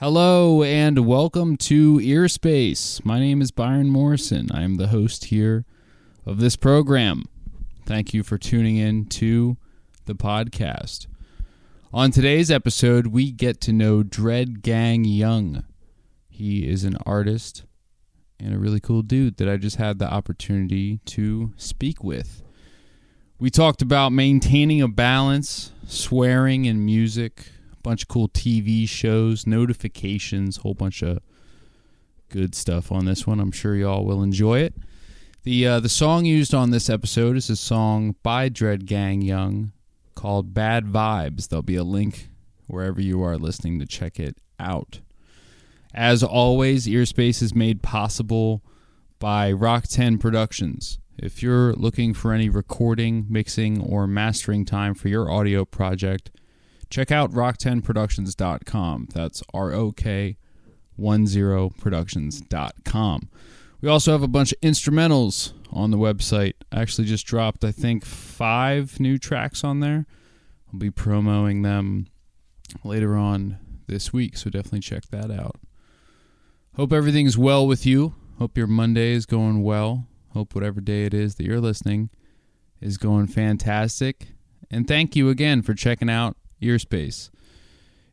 Hello and welcome to Earspace. My name is Byron Morrison. I am the host here of this program. Thank you for tuning in to the podcast. On today's episode, we get to know Dread Gang Young. He is an artist and a really cool dude that I just had the opportunity to speak with. We talked about maintaining a balance, swearing in music, bunch of cool TV shows, notifications, whole bunch of good stuff on this one. I'm sure y'all will enjoy it. The uh, the song used on this episode is a song by Dread Gang Young called Bad Vibes. There'll be a link wherever you are listening to check it out. As always, Earspace is made possible by Rock 10 Productions. If you're looking for any recording, mixing, or mastering time for your audio project, check out rock10productions.com. That's R O K 10productions.com. We also have a bunch of instrumentals on the website. I actually just dropped, I think, five new tracks on there. I'll be promoting them later on this week, so definitely check that out. Hope everything's well with you. Hope your Monday is going well. Hope whatever day it is that you're listening is going fantastic. And thank you again for checking out Earspace.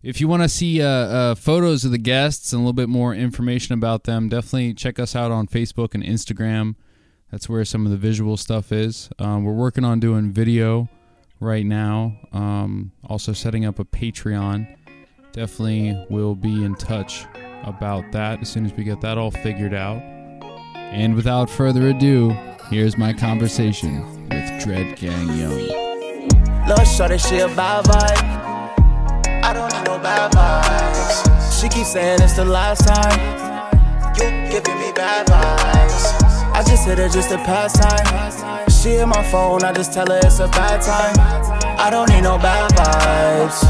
If you want to see uh, uh, photos of the guests and a little bit more information about them, definitely check us out on Facebook and Instagram. That's where some of the visual stuff is. Um, we're working on doing video right now. Um, also setting up a Patreon. Definitely will be in touch about that as soon as we get that all figured out. And without further ado, here's my conversation with Dread Gang Young. Shorty, she a bad vibe. I don't need no bad vibes. She keeps saying it's the last time. You giving me bad vibes. I just hit her just to pass time. She hit my phone, I just tell her it's a bad time. I don't need no bad vibes.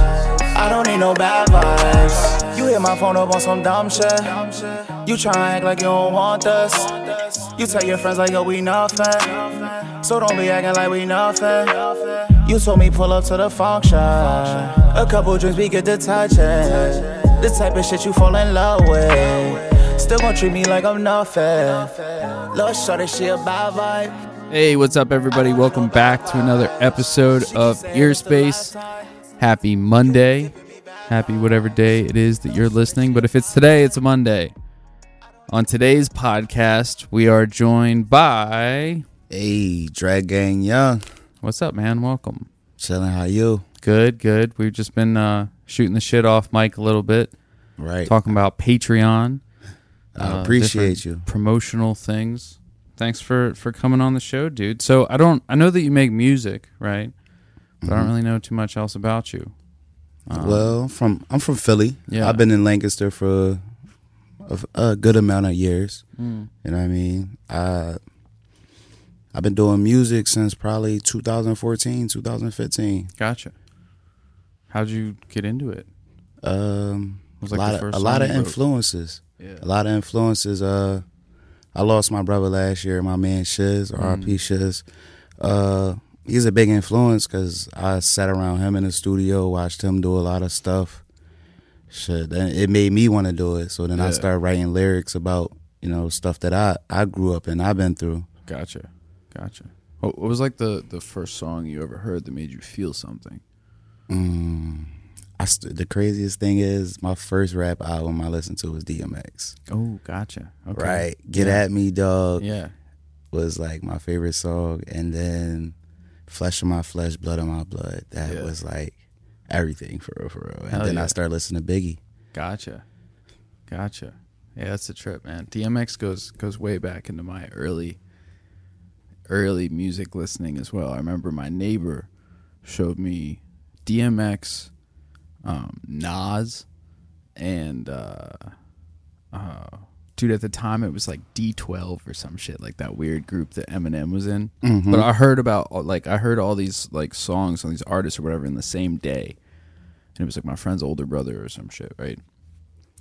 I don't need no bad vibes. You hit my phone up on some dumb shit. You try and act like you don't want us. You tell your friends like yo we nothing. So don't be acting like we nothing. You told me pull up to the function. A couple drinks we get to touch it. The type of shit you fall in love with. Still gon' treat me like I'm nothing. Love shorty, she a bad vibe. Hey, what's up, everybody? Welcome back to another episode of Earspace. Happy Monday. Happy whatever day it is that you're listening. But if it's today, it's a Monday. On today's podcast, we are joined by. Hey, Dread Gang Young. What's up, man? Welcome. Chilling, how you? Good, good. We've just been uh, shooting the shit off Mike a little bit, Right. talking about Patreon. I uh, appreciate you. Promotional things. Thanks for for coming on the show, dude. So I don't. I know that you make music, right? But Mm-hmm. I don't really know too much else about you. Um, well, from I'm from Philly. Yeah. I've been in Lancaster for a, a good amount of years. mm, You know what I mean? I I've been doing music since probably 2014, 2015. gotcha. How'd you get into it? Um, Was a lot of a lot of influences. Yeah. A lot of influences. Uh, I lost my brother last year. My man Shiz, Mm. R.P. Shiz. Uh, he's a big influence because I sat around him in the studio, watched him do a lot of stuff. Shit, it made me want to do it. So then Yeah. I started writing lyrics about you know stuff that I I grew up and I've been through. Gotcha. Gotcha. What, was like the the first song you ever heard that made you feel something? Mm, I st- the craziest thing is my first rap album I listened to was DMX. Oh, gotcha. Okay. Right, get Yeah. at me, dog. Yeah. was like my favorite song, and then "Flesh of My Flesh, Blood of My Blood." That Yeah. was like everything for real, for real. And Hell then yeah. I started listening to Biggie. Gotcha. Gotcha. Yeah, that's the trip, man. DMX goes goes way back into my early early music listening as well. I remember my neighbor showed me DMX, um, Nas, and uh, uh, dude. At the time, it was like D12 or some shit, like that weird group that Eminem was in. Mhm. But I heard about like I heard all these like songs on these artists or whatever in the same day, and it was like my friend's older brother or some shit, right?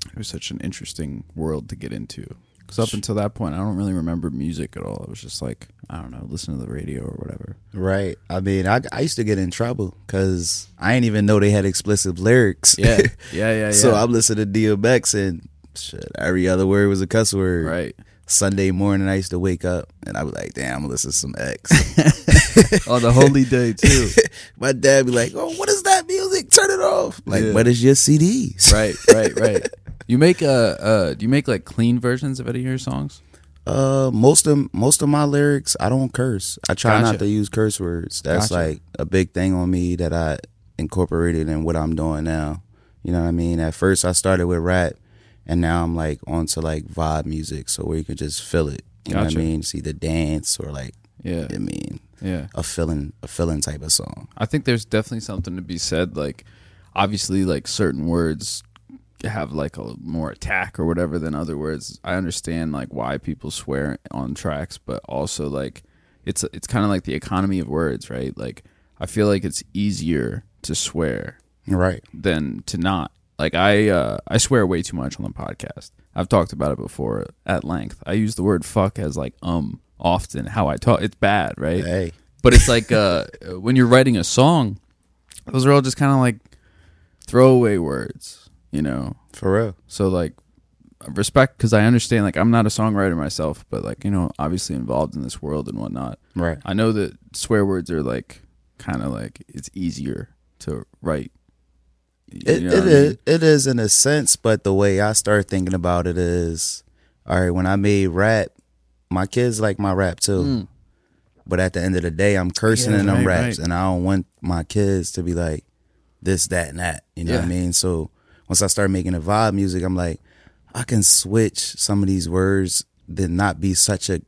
It was such an interesting world to get into. Because up until that point, I don't really remember music at all. It was just like I don't know, listen to the radio or whatever. Right. I mean, I, I used to get in trouble because I didn't even know they had explicit lyrics. Yeah, yeah, yeah. yeah. so I'm listening to DMX and shit, every other word was a cuss word. right. Sunday morning, I used to wake up and I was like, damn, I'm gonna listen to some X. On oh, the holy day too. My dad be like, oh, what is that music? Turn it off. Like, Yeah. what is your CDs? right, right, right. You make uh uh do you make like clean versions of any of your songs? Uh, most of most of my lyrics, I don't curse. I try Gotcha. not to use curse words. That's Gotcha. like a big thing on me that I incorporated in what I'm doing now. You know what I mean? At first, I started with rap, and now I'm like onto like vibe music, so where you can just feel it. You know what I mean? See the dance or like, Yeah. I mean, Yeah. a feeling, a feeling type of song. I think there's definitely something to be said. Like, obviously, like certain words have like a more attack or whatever than other words. I understand like why people swear on tracks, but also like it's it's kind of like the economy of words, right? Like, I feel like it's easier to swear Right. than to not. Like I uh, I swear way too much on the podcast. I've talked about it before at length. I use the word fuck as like um often how I talk. It's bad, right? Hey, But it's like uh, when you're writing a song, those are all just kind of like throwaway words, you know. for real. So like respect because I understand like I'm not a songwriter myself, but like you know obviously involved in this world and whatnot. Right. I know that swear words are like kind of like it's easier to write. It, it is mean? it is in a sense, but the way I start thinking about it is, all right. When I made rap, my kids like my rap too, Mm. but at the end of the day, I'm cursing Yeah, in them right, raps, right. and I don't want my kids to be like this, that, and that. You know what I mean? So once I start making the vibe music, I'm like, I can switch some of these words, then not be such a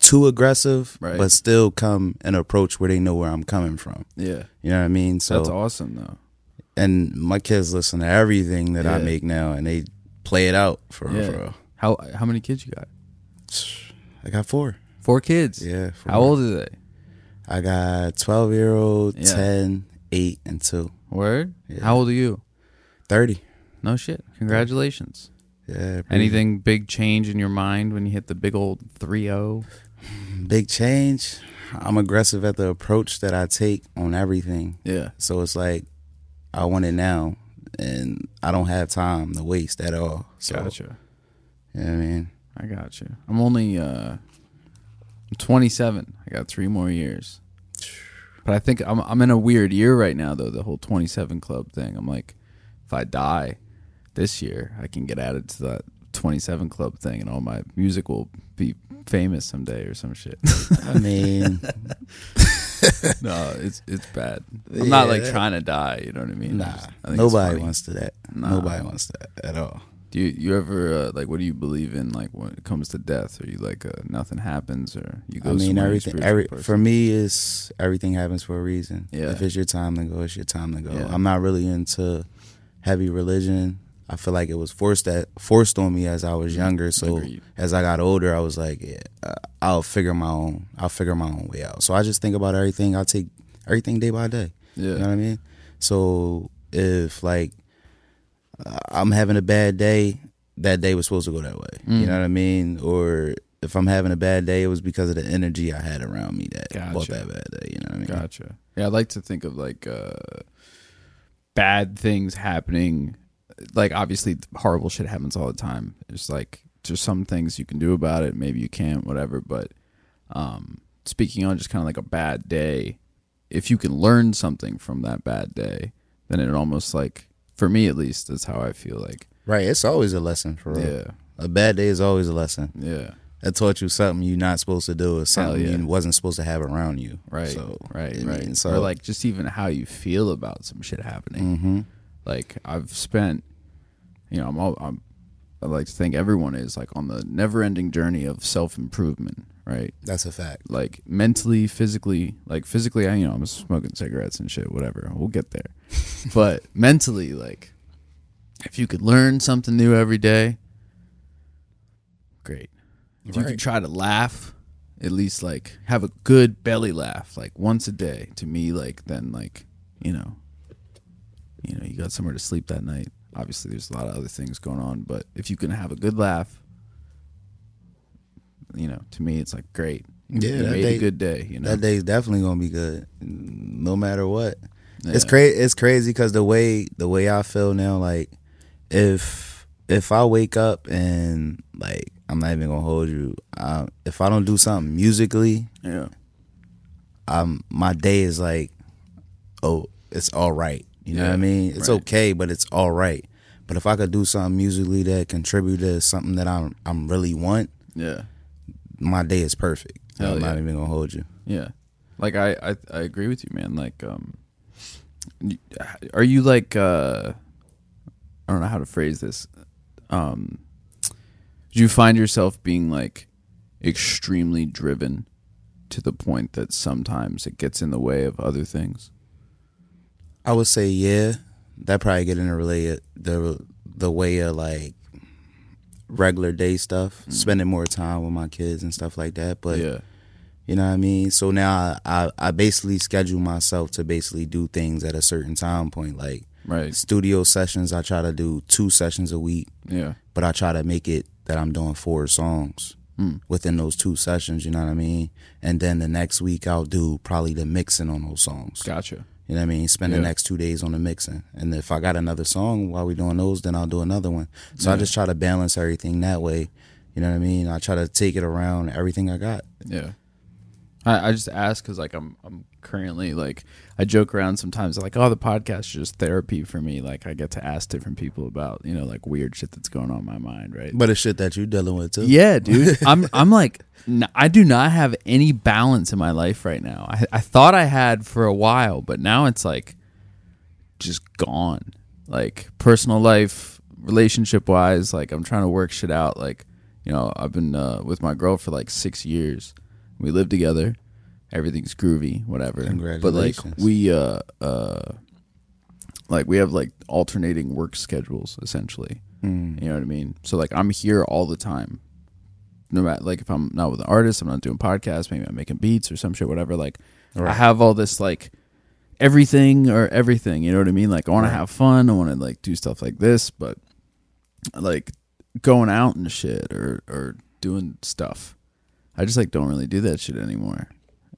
too aggressive, Right. but still come and approach where they know where I'm coming from. Yeah, You know what I mean? So that's awesome though. and my kids listen to everything that I make now, and they play it out for real, Yeah. real. How how many kids you got? I got four. Four kids. Yeah. Four. How old are they? I got twelve year old, Yeah. ten, eight, and two. Word. Yeah. How old are you? Thirty. No shit. Congratulations. Yeah. pretty Anything big change in your mind when you hit the big old oh? 3-0? big change? I'm aggressive at the approach that I take on everything. Yeah. So it's like I want it now, and I don't have time to waste at all. So Gotcha. you know what I mean. I got you. I'm only uh I'm 27. I got 3 more years. But I think I'm I'm in a weird year right now though, the whole 27 club thing. I'm like if I die this year, I can get added to that 27 club thing and all my music will be famous someday or some shit. I mean, no, it's it's bad. I'm not like Yeah. trying to die, you know what I mean? I nah, I nobody wants to that. Nah. Nobody wants that at all. Do you you ever uh, like what do you believe in like when it comes to death? Are you like uh, nothing happens or you go? I mean, everything. Every person? for me is everything happens for a reason. Yeah. If it's your time to go, it's your time to go. Yeah. I'm not really into heavy religion. I feel like it was forced that forced on me as I was younger. So Agreed. as I got older, I was like, yeah, uh, I'll figure my own. I'll figure my own way out. So I just think about everything. I take everything day by day. Yeah. You know what I mean? So if like uh, I'm having a bad day, that day was supposed to go that way. Mm. You know what I mean? Or if I'm having a bad day, it was because of the energy I had around me that Gotcha. that bad day. You know what I mean? Gotcha. Yeah, I like to think of like uh, bad things happening. Like obviously, horrible shit happens all the time. It's like there's some things you can do about it. Maybe you can't, whatever. But um, speaking on just kind of like a bad day, if you can learn something from that bad day, then it almost like for me at least that's how I feel like. Right. It's always a lesson for real. Yeah, A bad day is always a lesson. yeah, That taught you something you're not supposed to do or something yeah. you wasn't supposed to have around you. right, So, right, I right. mean, so or like just even how you feel about some shit happening. hmm like I've spent, you know, I'm, all, I'm I like to think everyone is like on the never-ending journey of self-improvement, right? that's a fact. Like mentally, physically, like physically, I you know I'm smoking cigarettes and shit, whatever. We'll get there, but mentally, like if you could learn something new every day, great. If you could try to laugh, at least like have a good belly laugh, like once a day. To me, like then like you know, you know, you got somewhere to sleep that night. Obviously, there's a lot of other things going on, but if you can have a good laugh, you know, to me, it's like great. Yeah, you that made day- a good day. You know, That day's definitely gonna be good, no matter what. It's crazy. It's crazy because the way the way I feel now, like if if I wake up and like I'm not even gonna hold you. Uh, if I don't do something musically, Yeah, um, my day is like, oh, it's all right. You know what I mean? It's right. okay, but it's all right. But if I could do something musically that contribute to something that I'm I'm really want, yeah, my day is perfect. Hell I'm not even gonna hold you. yeah. Like I, I, I agree with you, man. Like, um, are you like, uh, I don't know how to phrase this. Um, do you find yourself being like extremely driven to the point that sometimes it gets in the way of other things? I would say yeah. That probably get in the relay the the way of like regular day stuff, spending more time with my kids and stuff like that. But yeah, you know what I mean. So now I, I I basically schedule myself to basically do things at a certain time point. Like right. studio sessions, I try to do two sessions a week, Yeah, but I try to make it that I'm doing four songs Mm. within those two sessions. You know what I mean. And then the next week I'll do probably the mixing on those songs. gotcha. You know what I mean? Spend Yeah. the next two days on the mixing. And if I got another song while we're doing those, then I'll do another one. So I just try to balance everything that way. You know what I mean? I try to take it around everything I got. Yeah. I, I just ask because like I'm I'm currently like I joke around sometimes like oh the podcast is just therapy for me. Like I get to ask different people about you know like weird shit that's going on in my mind right? But it's shit that you're dealing with too. yeah dude. I'm I'm like n- I do not have any balance in my life right now. I I thought I had for a while but now it's like just gone. Like personal life relationship wise like I'm trying to work shit out. Like you know I've been uh, with my girl for like six years. We live together everything's groovy whatever. But like we uh uh like we have like alternating work schedules essentially. Mm. you know what i mean? So like i'm here all the time. No matter like if i'm not with an artist i'm not doing podcasts maybe i'm making beats or some shit whatever like i have all this like everything or everything you know what i mean? Like i want Right. to have fun i want to like do stuff like this but like going out and shit or or doing stuff i just like don't really do that shit anymore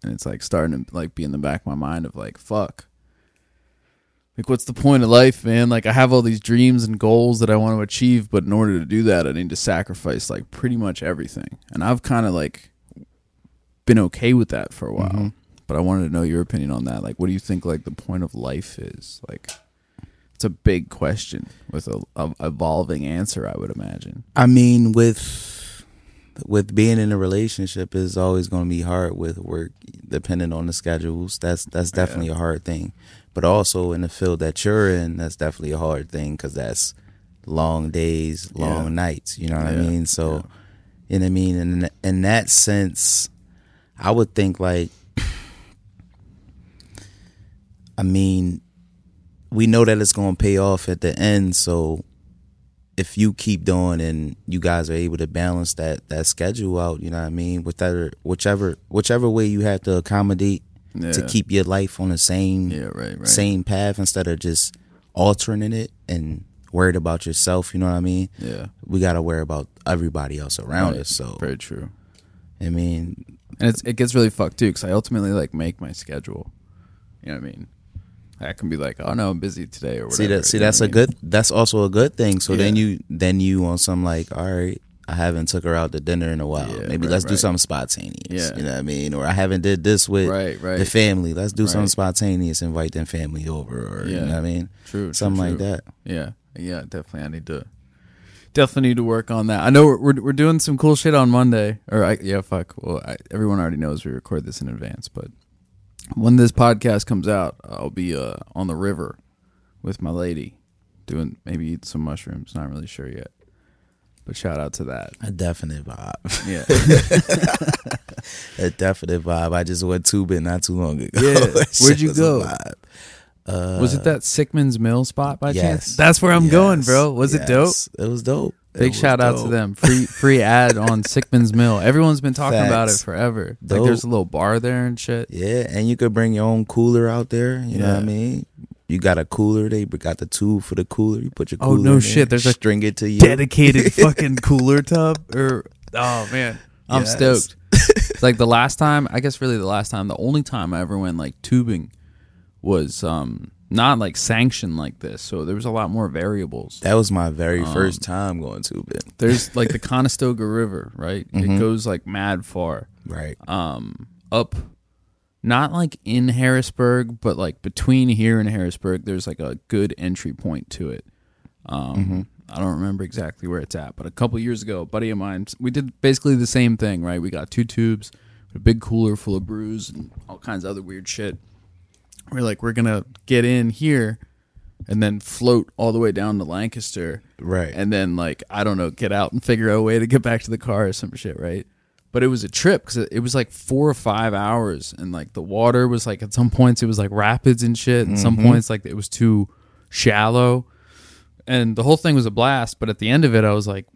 and it's like starting to like be in the back of my mind of like fuck. Like what's the point of life man? Like i have all these dreams and goals that i want to achieve but in order to do that i need to sacrifice like pretty much everything. And i've kind of like been okay with that for a while. Mhm. but i wanted to know your opinion on that. Like what do you think like the point of life is? Like it's a big question with a, a evolving answer i would imagine. I mean, with with being in a relationship is always going to be hard with work, depending on the schedules. That's that's definitely a hard thing. But also in the field that you're in, that's definitely a hard thing because that's long days, long Yeah. nights. You know what I mean? So, yeah. you know what I mean. In in that sense, I would think like, I mean, we know that it's going to pay off at the end. So if you keep doing and you guys are able to balance that that schedule out, you know what I mean, whichever whichever whichever way you have to accommodate to keep your life on the same yeah right right same path instead of just altering it and worried about yourself, you know what I mean? yeah We got to worry about everybody else around Right. us. So very true I mean, and it's it gets really fucked too because I ultimately like make my schedule. You know what I mean? I can be like, oh no, I'm busy today or whatever. see that see you know that's a I mean? good that's also a good thing. So then you then you on some like, all right, I haven't took her out to dinner in a while. Yeah, Maybe right, let's do something spontaneous. Yeah. You know what I mean? Or I haven't did this with Right, right. the family. Let's do something spontaneous, invite them family over or you know what I mean? True, true, Something like true. that. Yeah, yeah, definitely. I need to definitely need to work on that. I know we're we're, we're doing some cool shit on Monday. Or I, yeah, fuck. Well, I, everyone already knows we record this in advance, but when this podcast comes out, I'll be uh, on the river with my lady, doing maybe eat some mushrooms. Not really sure yet, but shout out to that. A definite vibe. Yeah, a definite vibe. I just went tubing not too long ago. Yeah. Where'd you go? Uh, was it that Sickman's Mill spot by yes. chance? That's where I'm going, bro. Was it dope? It was dope. Big shout out to them. Free free ad on Sickman's Mill. Everyone's been talking about it Facts. forever. Like there's a little bar there and shit. Yeah, and you could bring your own cooler out there. You know what I mean? You got a cooler. They got the tube for the cooler. You put your cooler. Oh, no shit, there, there's a string it to you. Dedicated fucking cooler tub or oh man. I'm Yes. stoked. Like the last time, I guess really the last time, the only time I ever went like tubing was um not like sanctioned like this. So there was a lot more variables. That was my very Um, first time going tubing. There's like the Conestoga River, right? Mm-hmm. It goes like mad far. Right. Um up not like in Harrisburg, but like between here and Harrisburg, there's like a good entry point to it. Um, Mm-hmm. I don't remember exactly where it's at, but a couple years ago, a buddy of mine, we did basically the same thing, right? We got two tubes, a big cooler full of brews and all kinds of other weird shit. We're like, we're gonna get in here and then float all the way down to Lancaster, Right. and then like I don't know, get out and figure out a way to get back to the car or some shit, right? But it was a trip because it was like four or five hours, and like the water was like at some points it was like rapids and shit, and some mm-hmm. points like it was too shallow, and the whole thing was a blast. But at the end of it, I was like,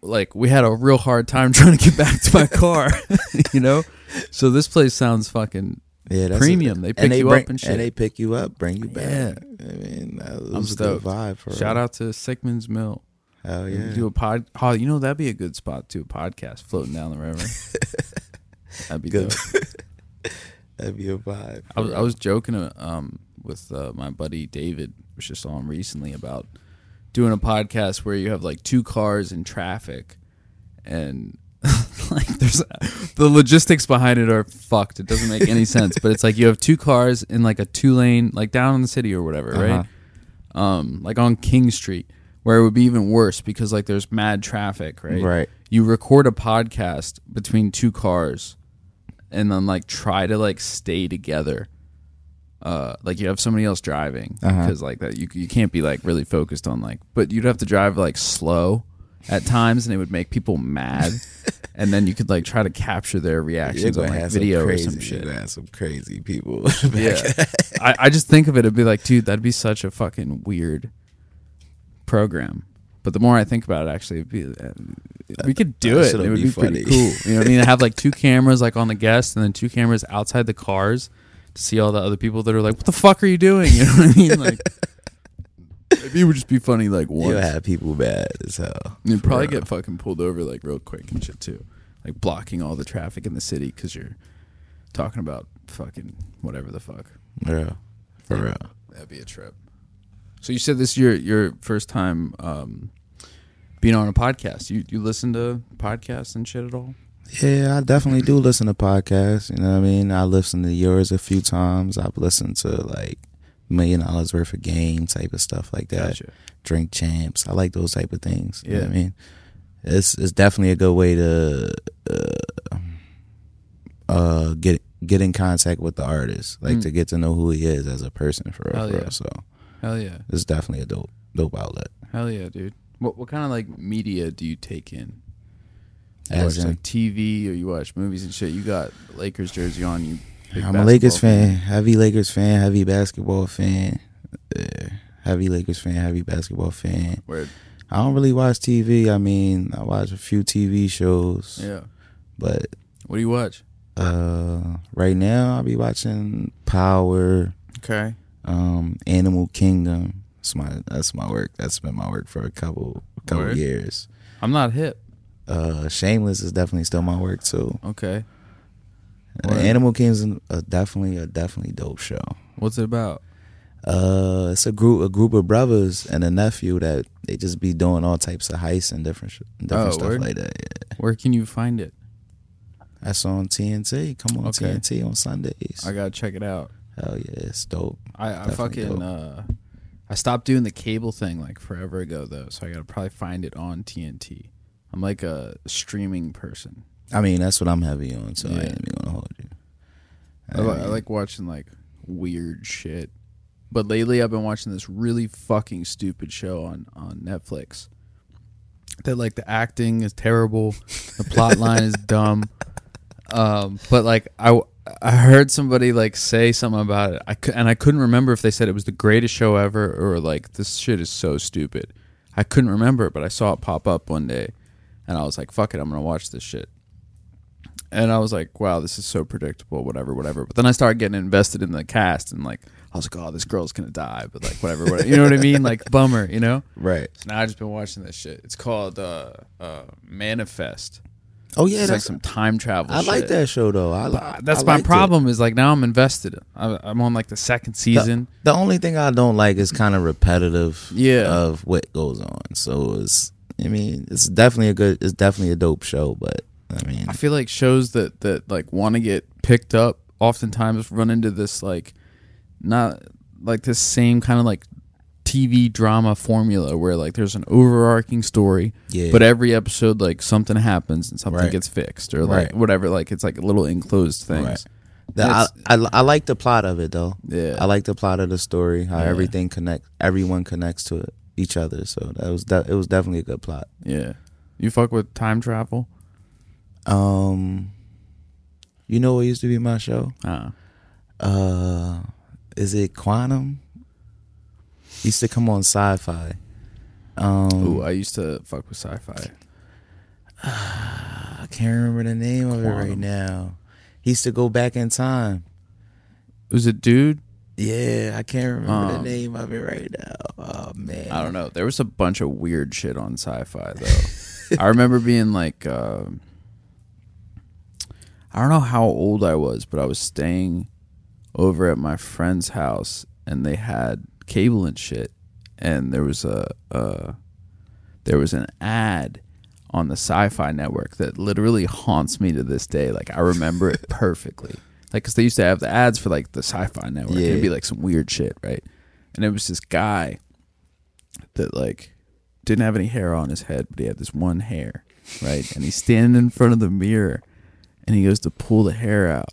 like we had a real hard time trying to get back to my car, you know. So this place sounds fucking yeah, that's premium. They pick you bring, up and shit. they pick you up, bring you back. Yeah. I mean, that was I'm a good stoked. vibe for Shout out to Sickman's Mill. Hell yeah. Do a pod. Oh, you know that'd be a good spot to a podcast floating down the river. that'd be Good. That'd be a vibe. I was, I was joking uh, um, with uh, my buddy David, which I saw him recently about doing a podcast where you have like two cars in traffic, and like there's the logistics behind it are fucked. It doesn't make any sense. But it's like you have two cars in like a two lane, like down in the city or whatever, right? Um, like on King Street, where it would be even worse because like there's mad traffic, right? Right. You record a podcast between two cars and then like try to like stay together. Uh, like you have somebody else driving Uh-huh. because like that you you can't be like really focused on like, but you'd have to drive like slow at times, and it would make people mad. and then you could like try to capture their You're reactions on like video some or crazy, some You're shit. have some crazy people. Yeah, I, I just think of it, it'd be like, dude, that'd be such a fucking weird program. But the more I think about it, actually, it'd be, uh, we could do it. It would be be, pretty funny. cool. You know what I mean? Have like two cameras like on the guests, and then two cameras outside the cars to see all the other people that are like, "What the fuck are you doing?" You know what I mean? Like, maybe it would just be funny like once. You'll have people bad as hell. You'd probably real. get fucking pulled over like real quick and shit too, like blocking all the traffic in the city because you're talking about fucking whatever the fuck. Yeah. For real. That'd be a trip. So you said this is your your first time um, being on a podcast. You you listen to podcasts and shit at all? Yeah, I definitely do listen to podcasts. You know what I mean? I listened to yours a few times. I've listened to like million dollars worth of game type of stuff like that. Gotcha. Drink champs. I like those type of things. You know I mean? It's it's definitely a good way to uh, uh get get in contact with the artist, like Mm. to get to know who he is as a person for real. Yeah. So Hell yeah, it's definitely a dope dope outlet. hell yeah, dude. What what kind of like media do you take in? You As watch in- like TV or you watch movies and shit. You got Lakers jersey on. You. Big I'm a Lakers basketball fan, heavy Lakers fan, heavy basketball fan, uh, heavy Lakers fan, heavy basketball fan. Word. I don't really watch TV. I mean, I watch a few TV shows, Yeah. but What do you watch? uh, right now I'll be watching Power, Okay. um, Animal Kingdom. That's my that's my work. That's been my work for a couple couple Word. years. I'm not hip. Uh, Shameless is definitely still my work too. Okay. Word. Animal Kingdom is a, definitely a definitely dope show. What's it about? Uh, it's a group a group of brothers and a nephew that they just be doing all types of heists and different sh- different Oh, stuff word? like that. Yeah. Where can you find it? That's on TNT. Come on Okay. TNT on Sundays. I gotta check it out. Hell yeah, it's dope. I, I fucking uh, I stopped doing the cable thing like forever ago though, so I gotta probably find it on TNT. I'm like a streaming person. I mean, that's what I'm heavy on, so I Yeah. ain't even gonna hold you. I, li- I mean, like watching like weird shit. But lately I've been watching this really fucking stupid show on on Netflix. That like the acting is terrible, the plot line is dumb. Um, but like I I heard somebody like say something about it. I cou- and I couldn't remember if they said it was the greatest show ever or like this shit is so stupid. I couldn't remember, but I saw it pop up one day, and I was like, "Fuck it, I'm gonna watch this shit." And I was like, "Wow, this is so predictable." Whatever, whatever. But then I started getting invested in the cast, and like I was like, "Oh, this girl's gonna die," but like whatever, whatever. You know what I mean? Like bummer, you know. right. So now I just been watching this shit. It's called uh, uh, Manifest. Oh yeah, it's like some time travel. I like that show though. I, li- That's I my problem. Is like now I'm invested. I, I'm on like the second season. The only thing I don't like is kind of repetitive. Yeah. Of what goes on. So it's. I mean, it's definitely a good. It's definitely a dope show. But I mean, I feel like shows that that like want to get picked up oftentimes run into this like not like this same kind of like TV drama formula where like there's an overarching story, Yeah. but every episode like something happens and something Right. gets fixed or like Right. whatever. Like it's like little enclosed things. Right. the, I, I I like the plot of it though. Yeah. I like the plot of the story. How Yeah. everything connect. Everyone connects to it, each other. So that was de- it was definitely a good plot. Yeah, you fuck with time travel. Um, you know what used to be my show? Uh, Uh, is it Quantum? Used to come on Sci-Fi. Um, ooh, I used to fuck with sci-fi. I can't remember the name of it right now. He used to go back in time. Was it dude? Yeah, I can't remember the Um, name of it right now. Oh man, I don't know. There was a bunch of weird shit on sci-fi though. I remember being like, uh, I don't know how old I was, but I was staying over at my friend's house, and they had cable and shit, and there was a, uh, there was an ad on the Sci-Fi Network that literally haunts me to this day. Like I remember it perfectly. Like, cause they used to have the ads for like the Sci-Fi Network. Yeah. It'd be like some weird shit, right? And it was this guy that like didn't have any hair on his head, but he had this one hair, right? And he's standing in front of the mirror, and he goes to pull the hair out,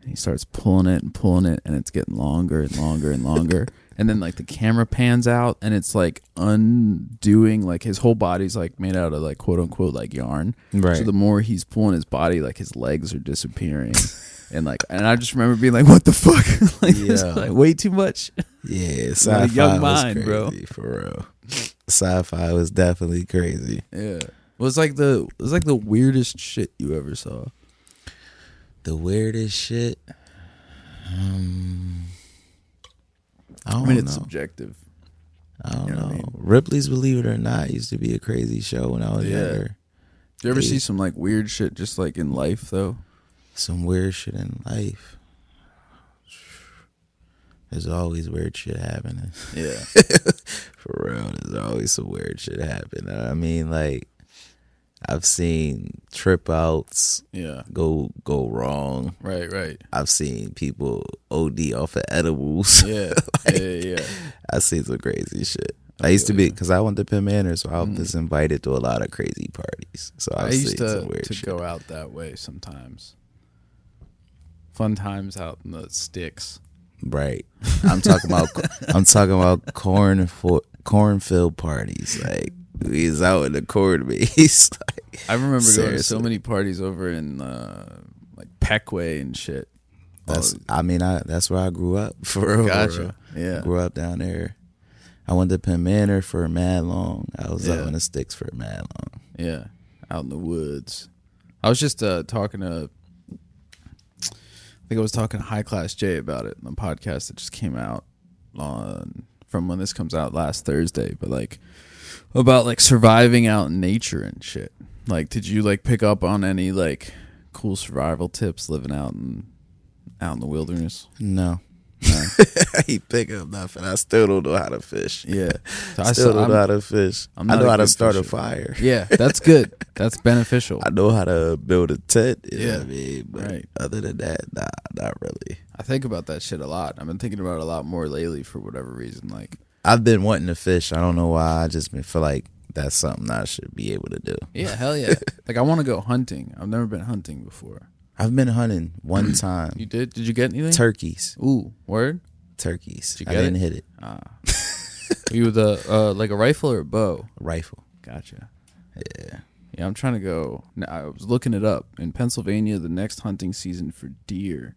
and he starts pulling it and pulling it, and it's getting longer and longer and longer. And then like the camera pans out, and it's like undoing like his whole body's like made out of like quote unquote like yarn. Right. So the more he's pulling his body, like his legs are disappearing. And like, and I just remember being like, "What the fuck? like, this Yeah. like way too much." Yeah, sci-fi young was crazy, bro. For real, sci-fi was definitely crazy. Yeah. It was like the it was like the weirdest shit you ever saw. The weirdest shit. Um, I I don't mean, know. it's subjective. I don't you know know. I mean? Ripley's Believe It or Not used to be a crazy show when I was Yeah. younger. Do you ever Yeah. see some like weird shit just like in life though? Some weird shit in life. There's always weird shit happening. Yeah. For real, there's always some weird shit happening. I mean, like, I've seen trip outs Yeah. go go wrong. Right, right. I've seen people OD off of edibles. Yeah. Like, yeah, yeah. I've seen some crazy shit. I used to be because I went to Penn Manor, so I Mm. was invited to a lot of crazy parties. So I've I used to, to shit. go out that way sometimes. Fun times out in the sticks. Right. I'm talking about I'm talking about corn for cornfield parties. Like we was out in the corn maze. like, I remember going to so many parties over in uh, like Pequea and shit. that's Oh, I mean I that's where I grew up for real. for Gotcha. real. Yeah. Grew up down there. I went to Penn Manor for a mad long. I was Yeah. out in the sticks for a mad long. Yeah, out in the woods. I was just uh, talking to, I think I was talking to High Class J about it in the podcast that just came out on from when this comes out last Thursday. But like about like surviving out in nature and shit. Like, did you like pick up on any like cool survival tips living out in out in the wilderness? No. No. I ain't pick up nothing. I still don't know how to fish. Yeah, So I still don't I'm- know how to fish. I know how to start a fire. Yeah, that's good. That's beneficial. I know how to build a tent. Yeah. I mean? But Right. other than that, nah, not really. I think about that shit a lot. I've been thinking about it a lot more lately for whatever reason. Like, I've been wanting to fish. I don't know why. I just been feel like that's something I should be able to do. yeah, hell yeah. like, I want to go hunting. I've never been hunting before. I've been hunting one time. You did? Did you get anything? Turkeys. Ooh, word. Turkeys. Did you I get didn't it? hit it. Ah, Were you with a uh, like a rifle or a bow? Rifle. Gotcha. Yeah. Yeah, I'm trying to go. I was looking it up in Pennsylvania. The next hunting season for deer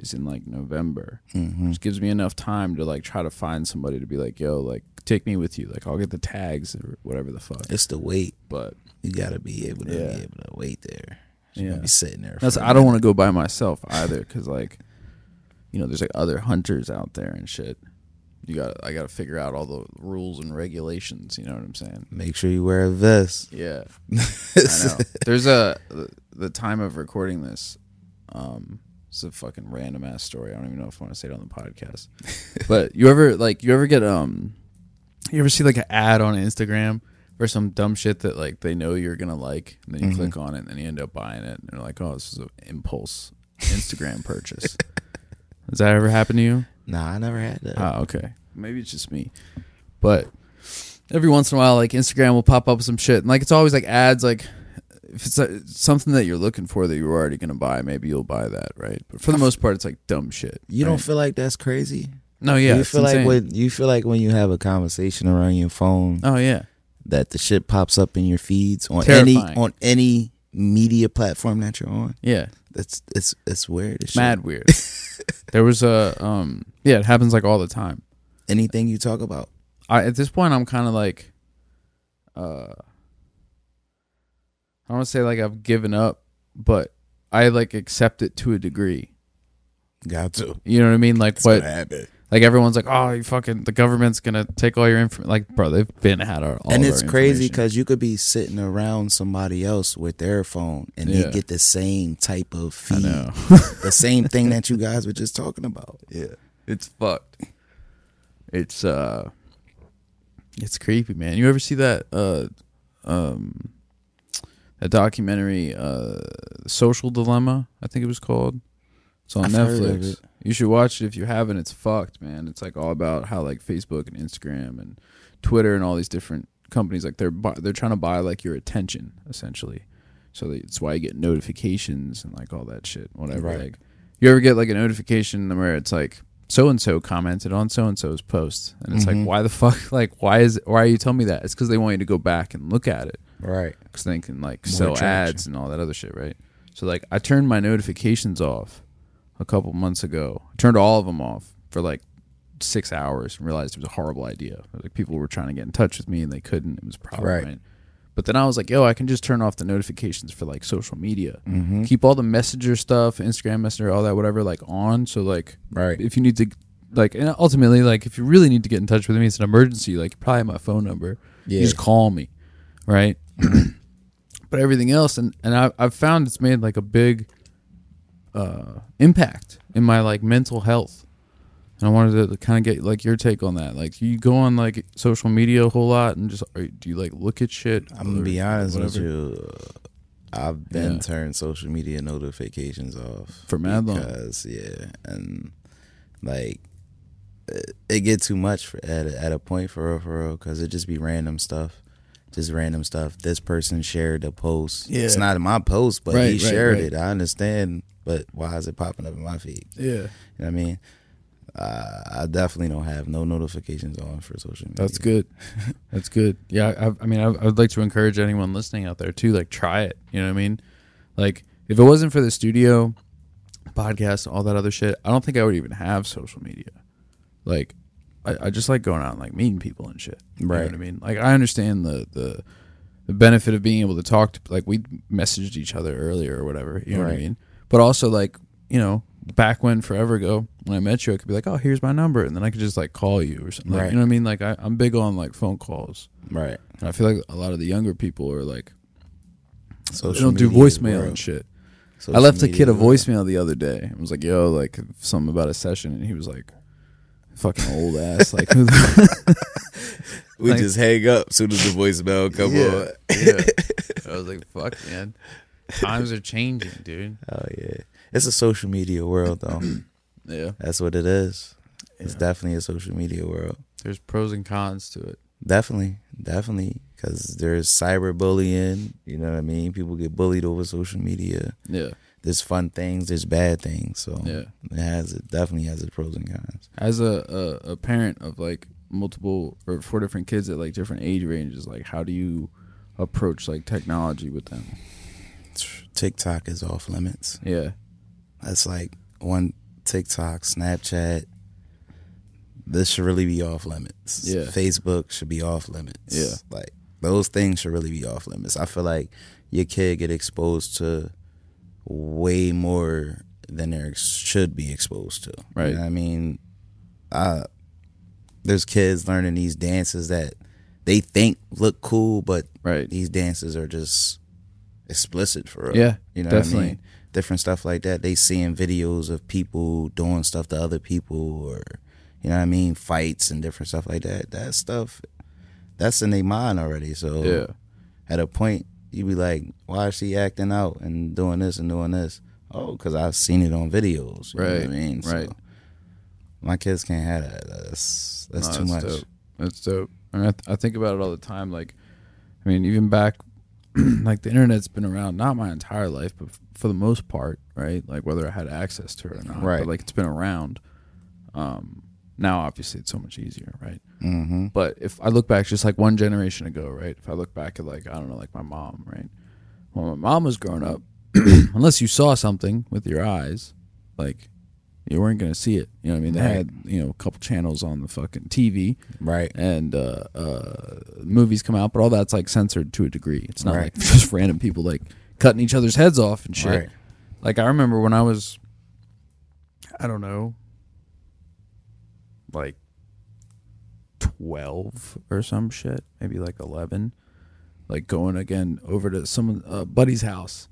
is in like November, hmm which gives me enough time to like try to find somebody to be like, "Yo, like take me with you." Like I'll get the tags or whatever the fuck. It's the wait, But You got to be able to Yeah. be able to wait there. You're Yeah. be sitting there. That's I don't want to go by myself either because like, you know, there's like other hunters out there and shit. you got I got to figure out all the rules and regulations. You know what I'm saying? Make sure you wear a vest. Yeah, I know. There's a the time of recording this. Um, it's a fucking random ass story. I don't even know if I want to say it on the podcast. but you ever like you ever get um, you ever see like an ad on Instagram for some dumb shit that like they know you're gonna like, and then you click on it, and then you end up buying it, and they're like, oh, this is an impulse Instagram purchase. Has that ever happened to you? Nah, I never had that. Oh, okay. Maybe it's just me. But every once in a while, like Instagram will pop up with some shit, and like it's always like ads. Like if it's uh, something that you're looking for that you're already gonna buy, maybe you'll buy that, right? But for the most part, it's like dumb shit. you don't feel like that's crazy? No, yeah. you it's feel like when you feel like when you have a conversation around your phone Oh yeah. that the shit pops up in your feeds on any on any media platform that you're on. Yeah. That's it's it's weird. shit. Mad weird. there was a um. Yeah, it happens like all the time. Anything you talk about. I at this point I'm kind of like, uh, I don't say like I've given up, but I like accept it to a degree. Got to. You know what I mean? Like what? happen. Like everyone's like, oh, you fucking the government's gonna take all your information. Like, bro, they've been had our all and it's our crazy because you could be sitting around somebody else with their phone and Yeah. they get the same type of I feed, know the same thing that you guys were just talking about. yeah, it's fucked. It's uh, it's creepy, man. You ever see that uh, um, that documentary, uh, Social Dilemma? I think it was called. It's on I've Netflix. You should watch it if you haven't. It's fucked, man. It's like all about how like Facebook and Instagram and Twitter and all these different companies like they're bu- they're trying to buy like your attention essentially. So that's why you get notifications and like all that shit, whatever. Right. Like you ever get like a notification where it's like so and so commented on so and so's post, and it's Mhm. like why the fuck like why is why are you telling me that? It's because they want you to go back and look at it Right. because they can like More sell attraction. ads and all that other shit, right? So like I turned my notifications off a couple months ago. I turned all of them off for like six hours and realized it was a horrible idea. Like people were trying to get in touch with me and they couldn't. It was a problem, Right. right? But then I was like, yo, I can just turn off the notifications for like social media. Mm-hmm. Keep all the messenger stuff, Instagram messenger, all that, whatever, like on. So like Right. if you need to like and ultimately like if you really need to get in touch with me, it's an emergency, like you probably have my phone number. Yeah. You just call me, right? but everything else, and and I, I've found it's made like a big uh, impact in my like mental health. And I wanted to kind of get like your take on that. Like, you go on like social media a whole lot, and just are, do you like look at shit? I'm gonna be honest with you. I've been Yeah. turned social media notifications off For mad long. because yeah, and like it, it get too much for at a, at a point for real, for real, because it just be random stuff, just random stuff. This person shared a post. Yeah. it's not in my post, but Right, he right, shared right. it. I understand, but why is it popping up in my feed? Yeah, You know what I mean? Uh, I definitely don't have no notifications on for social media. that's good. That's good. Yeah, I, I mean, I, I would like to encourage anyone listening out there too. Like, try it. You know what I mean? Like, if it wasn't for the studio, podcast, all that other shit, I don't think I would even have social media. Like, I, I just like going out and like meeting people and shit. You know Right. what I mean? Like, I understand the the the benefit of being able to talk to like we messaged each other earlier or whatever. You know what I Right. mean? But also like you know. Back when forever ago, when I met you, I could be like, "Oh, here's my number," and then I could just like call you or something. Like, Right. You know what I mean? Like I, I'm big on like phone calls. right. And I feel like a lot of the younger people are like Social they don't do media is voicemail and shit. Social I left a media kid a is voicemail the other day. I was like, "Yo, like something about a session," and he was like, "Fucking old ass." Like, who the- We Like- just hang up soon as the voicemail come on. yeah. I was like, "Fuck, man." Times are changing, dude. Oh yeah, it's a social media world though. Yeah, That's what it is. It's Yeah. definitely a social media world. there's pros and cons to it. Definitely, definitely, because there's cyberbullying. You know what I mean? People get bullied over social media. Yeah, There's fun things. There's bad things. So yeah. it has it definitely has its pros and cons. As a, a a parent of like multiple or four different kids at like different age ranges, like how do you approach like technology with them? TikTok is off limits. Yeah, That's like one TikTok, Snapchat. This should really be off limits. Yeah. Facebook should be off limits. Yeah. Like those things should really be off limits. I feel like your kid get exposed to way more than they should be exposed to. Right. You know I mean, I there's kids learning these dances that they think look cool, but Right. these dances are just explicit for real. Yeah, you know what I mean? Different stuff like that. They seeing videos of people doing stuff to other people, or you know what I mean, fights and different stuff like that. That stuff, that's in their mind already. So Yeah. at a point, you be like, why is she acting out and doing this and doing this? Oh, because I've seen it on videos. You know what I Right, mean? right. So my kids can't have that. That's that's No, too much. Dope. That's dope. I, mean, I, th- I think about it all the time. Like, I mean, even back, like the internet's been around not my entire life, but f- for the most part, right? Like whether I had access to it or not, Right. But like it's been around. Um, now obviously it's so much easier, right? Mm-hmm. But if I look back, just like one generation ago, right? If I look back at like I don't know, like my mom, right? When my mom was growing up, unless you saw something with your eyes, like you weren't gonna see it. You know what I mean? They Right. had you know a couple channels on the fucking TV, Right. and uh, uh, movies come out, but all that's like censored to a degree. It's not Right. like just random people like cutting each other's heads off and shit. Right. Like I remember when I was, I don't know, like twelve or some shit, maybe like eleven, like going again over to some uh, buddy's house.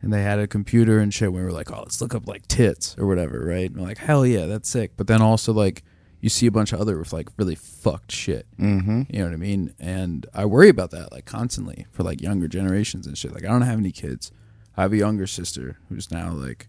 And they had a computer and shit. We were like, "Oh, let's look up like tits or whatever," right? And we're like, "Hell yeah, that's sick!" But then also like, you see a bunch of other with like really fucked shit. Mm-hmm. You know what I mean? And I worry about that like constantly for like younger generations and shit. Like I don't have any kids. I have a younger sister who's now like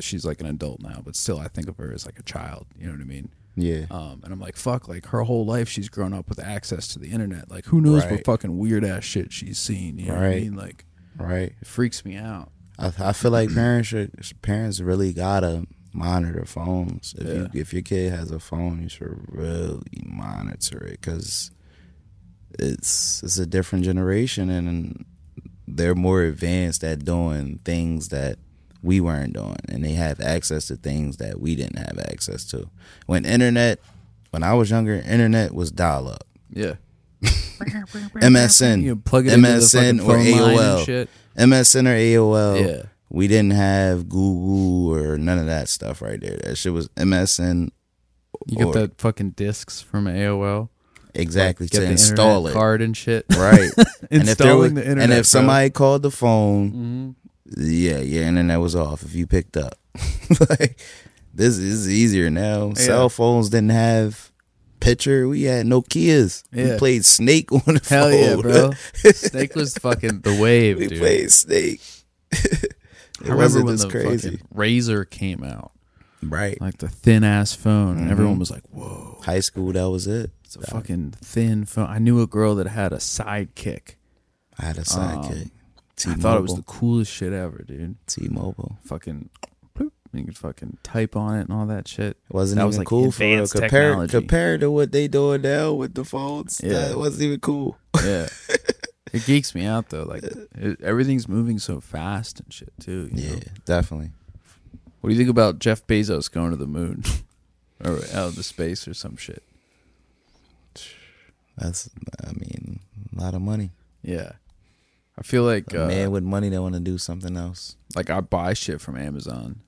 she's like an adult now, but still I think of her as like a child. You know what I mean? Yeah. Um, and I'm like, fuck, like her whole life she's grown up with access to the internet. Like who knows what fucking weird ass shit she's seen. You know what I Right. mean? Like Right. it freaks me out. I, I feel like parents should parents really gotta monitor phones. If you Yeah. if your kid has a phone, you should really monitor it because it's it's a different generation and they're more advanced at doing things that we weren't doing, and they have access to things that we didn't have access to. When internet, when I was younger, internet was dial up. Yeah. MSN, You plug it into the MSN or phone line and AOL. shit. MSN or AOL. Yeah. We didn't have Google or none of that stuff right there. That shit was MSN. You get or- that fucking discs from AOL. exactly Get to the install internet it. card and shit. Right. and if Installing was, the internet, and if bro. somebody called the phone, hmm yeah, your internet was off if you picked up. like this is easier now. Cell phones didn't have picture. We had Nokia's. We played Snake on the Hell phone. yeah, bro. Snake was fucking the wave, we dude. played Snake. it I remember when the crazy. fucking Razr came out, Right. like the thin ass phone, and Mhm. everyone was like, "Whoa, High school, that was it. it's a fucking thin phone." I knew a girl that had a sidekick. I had a sidekick. I thought it was the coolest shit ever, dude. T-Mobile. Fucking, bloop, you could fucking type on it and all that shit. It wasn't That even was, like, cool for real. advanced Compared, technology. compared to what they doing now with the phones, Yeah. that wasn't even cool. Yeah, it geeks me out though. Like it, everything's moving so fast and shit too. you know? Yeah, definitely. What do you think about Jeff Bezos going to the moon or out of the space or some shit? That's, I mean, a lot of money. Yeah. I feel like A uh, man with money that want to do something else. like I buy shit from Amazon.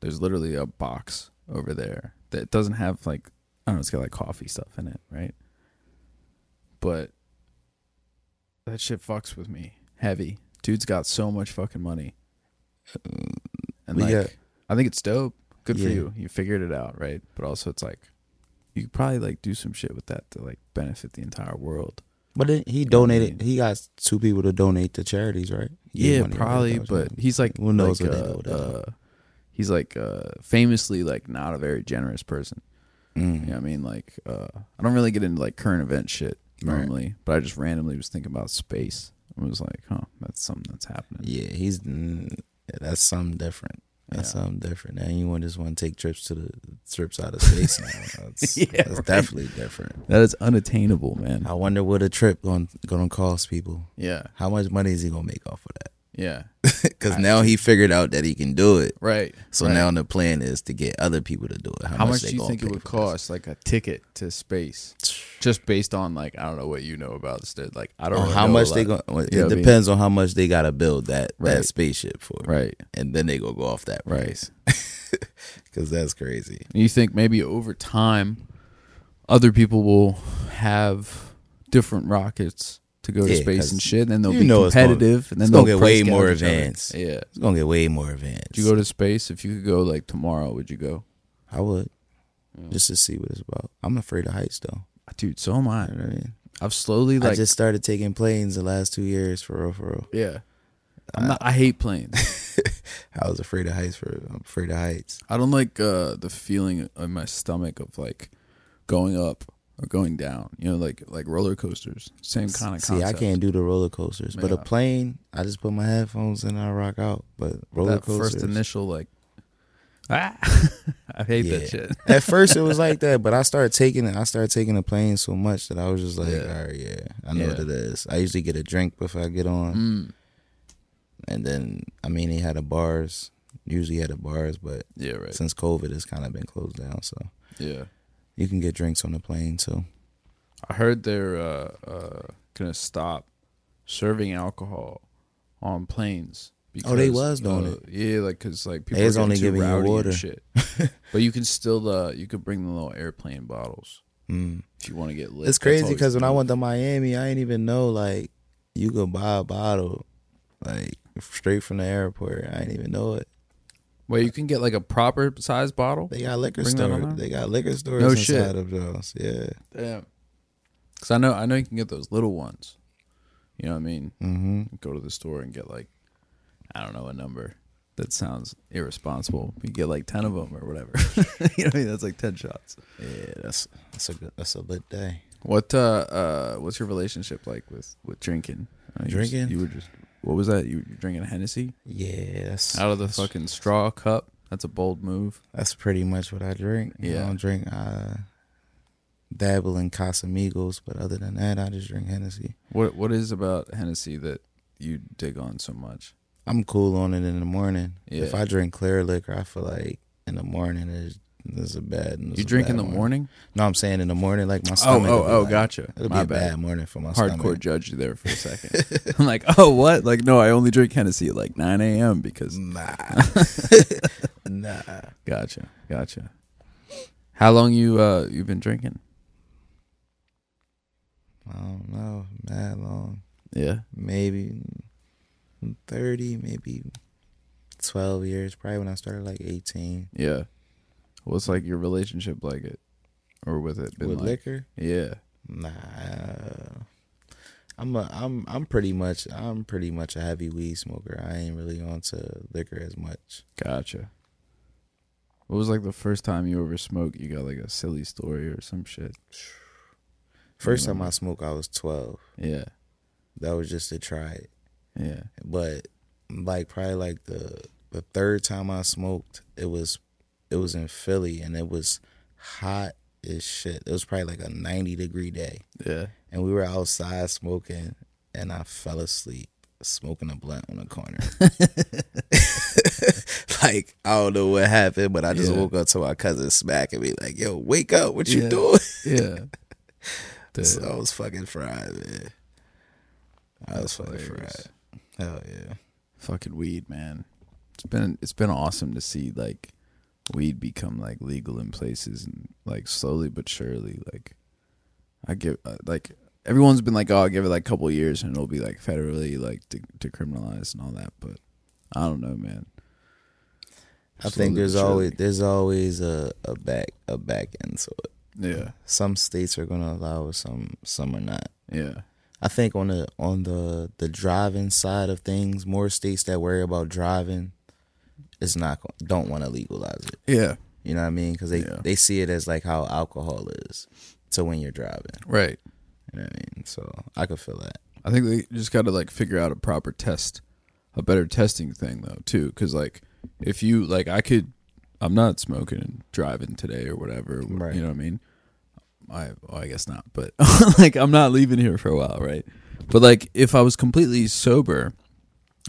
There's literally a box over there that doesn't have like I don't know, it's got like coffee stuff in it, right? But that shit fucks with me heavy. Dude's got so much fucking money. And We like got- I think it's dope. Good for you. You figured it out, right? But also it's like you could probably like do some shit with that to like benefit the entire world. But then he know what I donated. He got two people to donate to charities, right? He Yeah, probably, but he's like Who knows like, uh, uh, he's like uh, famously like not a very generous person. Mm. You know what I mean? Like uh, I don't really get into like current event shit Right. normally, but I just randomly was thinking about space. I was like, huh, that's something that's happening. Yeah, he's mm, that's something different. That's Yeah. something different. And you want just want to take trips to the trips out of space now. That's, Yeah, that's right. definitely different. That is unattainable, man. I wonder what a trip going gonna cost people. Yeah, How much money is he gonna make off of that? Yeah, Because now he figured out that he can do it. right. So right. now the plan is to get other people to do it. how much they do you think it would cost, like a ticket to space, just based on like I don't know what you know about this? Like I don't On really how much they going You know it what I mean? depends on how much they gotta build that Right. that spaceship for. right. And then they gonna go off that Right. price. Cause that's crazy. You think maybe over time, other people will have different rockets to go to Yeah, space and shit, and then they'll be it's gonna- competitive, and then they'll get way more gouge each other. advanced. Yeah. It's gonna get way more advanced. Would you go to space if you could go like tomorrow? Would you go? I would. Just to see what it's about. I'm afraid of heights though. Dude, so am I. You know I mean? I've slowly like I just started taking planes the last two years for real, for real. yeah. I'm not. I hate planes. I was afraid of heights for I'm afraid of heights. I don't like uh, the feeling in my stomach of like going up or going down. You know, like like roller coasters. Same kind of See, concept. I can't do the roller coasters, but a plane, I just put my headphones in and I rock out. But roller that coasters, first initial like. Ah, I hate yeah. that shit. At first it was like that, but I started taking it. I started taking the plane so much that I was just like, Yeah. all right, yeah, I know what it is. I usually get a drink before I get on, Mm. and then I mean, he had the bars. Usually had the bars, but Yeah, right. since COVID, it's kind of been closed down, so Yeah. You can get drinks on the plane too. I heard they're uh, uh, gonna stop serving alcohol on planes. Oh, they was doing uh, it. Yeah, like because like people are only too giving you water. shit. but you can still uh, you could bring the little airplane bottles Mm. if you want to get lit. It's crazy because when I went to Miami, I didn't even know like you could buy a bottle like straight from the airport. I didn't even know it. Well, you can get like a proper size bottle. They got liquor Bring that stores. on? They got liquor stores No inside shit. of those. Yeah. Damn. Because I know I know you can get those little ones. You know what I mean? Mm-hmm. Go to the store and get like I don't know a number. That sounds irresponsible. You get like ten of them or whatever. you know what I mean? That's like ten shots. Yeah, that's that's a good that's a lit day. What uh uh what's your relationship like with with drinking? You just- Drinking? You were just what was that? You were drinking Hennessy Yeah, that's out of the fucking straw cup. That's a bold move. That's pretty much what I drink. You Yeah. know, I don't drink. Uh, dabble in Casamigos, but other than that, I just drink Hennessy. What what is about Hennessy that you dig on so much? I'm cool on it in the morning. If I drink clear liquor, I feel like in the morning is is a bad. You drink in the morning? No, I'm saying in the morning, like my Oh stomach. oh be oh, like- gotcha. It'll My be a bad. bad morning for my hardcore stomach. judge there for a second. I'm like, oh, what? Like, no, I only drink Hennessy at like 9 a.m. because. Nah, nah. Gotcha, gotcha. How long you uh you been drinking? I don't know, mad long. Yeah, Maybe thirty, maybe twelve years. Probably when I started, like eighteen. yeah. What's like your relationship like it, or with it? Been With like? liquor, Yeah, nah. I'm a, I'm I'm pretty much I'm pretty much a heavy weed smoker. I ain't really onto liquor as much. gotcha. What was like the first time you ever smoked? You got like a silly story or some shit. First time? I smoked, I was twelve. Yeah, That was just to try it. yeah, but like probably like the the third time I smoked, it was it was in Philly and it was hot as shit. It was probably like a ninety degree day, yeah. and we were outside smoking, and I fell asleep smoking a blunt on the corner. like I don't know what happened, but I just Yeah. woke up to my cousin smacking me like, "Yo, wake up! What you Yeah. doing?" Yeah. Dude, so I was fucking fried, man. I was fucking hilarious. fried. Hell yeah. Fucking weed, man. It's been it's been awesome to see like weed become like legal in places and like slowly but surely like I give uh, like everyone's been like oh I'll give it like a couple years and it'll be like federally like de- decriminalized and all that but I don't know man. I Slowly think there's always there's always a, a back a back end to it. yeah Some states are gonna allow it, some some are not. yeah I think on the on the the driving side of things, more states that worry about driving is not don't want to legalize it. yeah You know what I mean? Because they Yeah. they see it as like how alcohol is. So when you're driving, right. you know what I mean. So I could feel that. I think they just got to like figure out a proper test, a better testing thing though too. Because like if you like, I could, I'm not smoking and driving today or whatever. Right. You know what I mean? I well, I guess not, but like I'm not leaving here for a while, right? But like if I was completely sober,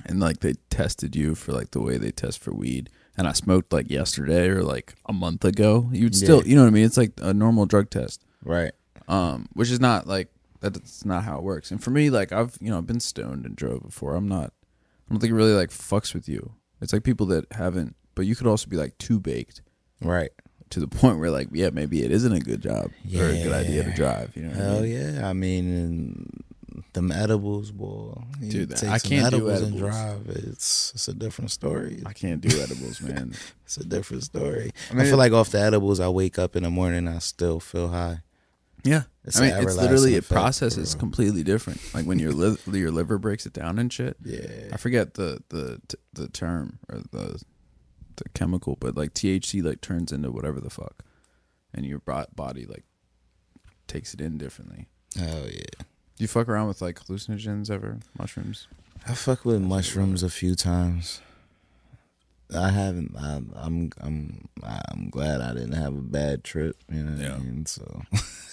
and like they tested you for like the way they test for weed, and I smoked like yesterday or like a month ago, you'd still, Yeah. you know what I mean? It's like a normal drug test Right. um, which is not like that's not how it works. And for me, like I've you know I've been stoned and drove before. I'm not. I don't think it really like fucks with you. It's like people that haven't, but you could also be like too baked. Right. to the point where like yeah maybe it isn't a good job or a good idea to drive. You know, what I Hell mean? yeah! I mean, and them edibles, boy. You Dude, take I can't do edibles and drive. It's it's a different story. I can't do edibles, man. It's a different story. I I, mean, feel like off the edibles, I wake up in the morning, I still feel high. Yeah, It's I mean, an it's literally it effect, processes completely different. Like when your li- your liver breaks it down and shit. Yeah, I forget the the the term or the the chemical, but like THC like turns into whatever the fuck, and your body like takes it in differently. Oh yeah. Do you fuck around with like hallucinogens ever? Mushrooms? I fuck with mushrooms a few times. I haven't. I'm. I'm. I'm. I'm glad I didn't have a bad trip. You know what Yeah. I mean? So,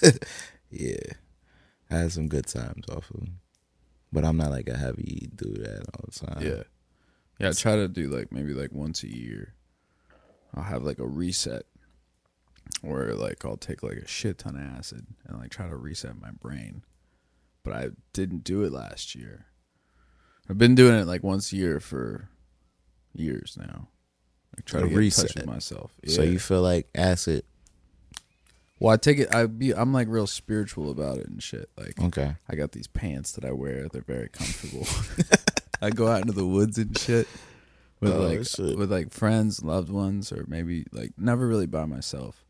yeah, I had some good times off of them. But I'm not like a heavy dude at all the time. yeah, yeah. I try to do like maybe like once a year. I'll have like a reset, where like I'll take like a shit ton of acid and like try to reset my brain. But I didn't do it last year. I've been doing it like once a year for years now. Like try to touch reset. with myself. So you feel like acid? Well, I take it. I be. I'm like real spiritual about it and shit. Like Okay. I got these pants that I wear. They're very comfortable. I go out into the woods and shit with Oh, like shit. with like friends, loved ones, or maybe like never really by myself.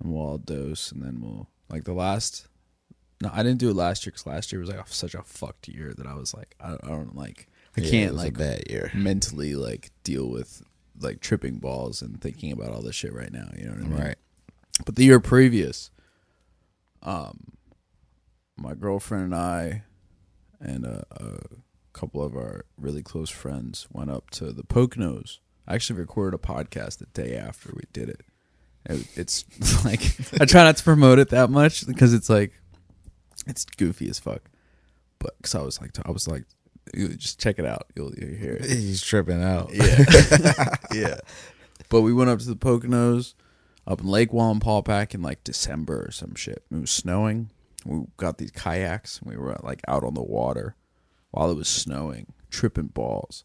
And we'll all dose, and then we'll like the last. No, I didn't do it last year because last year was like a, such a fucked year that I was like, I, I don't like, I Yeah, can't like bad year. mentally like deal with like tripping balls and thinking about all this shit right now. You know what I mean? Right. But the year previous, um, my girlfriend and I, and a, a couple of our really close friends went up to the Poconos. I actually recorded a podcast the day after we did it. It- It's like I try not to promote it that much because it's like it's goofy as fuck. But because I was like, I was like, just check it out. You'll, you'll hear it. He's tripping out. Yeah. yeah. But we went up to the Poconos up in Lake Wallenpaupack in like December or some shit. It was snowing. We got these kayaks and we were like out on the water while it was snowing, tripping balls.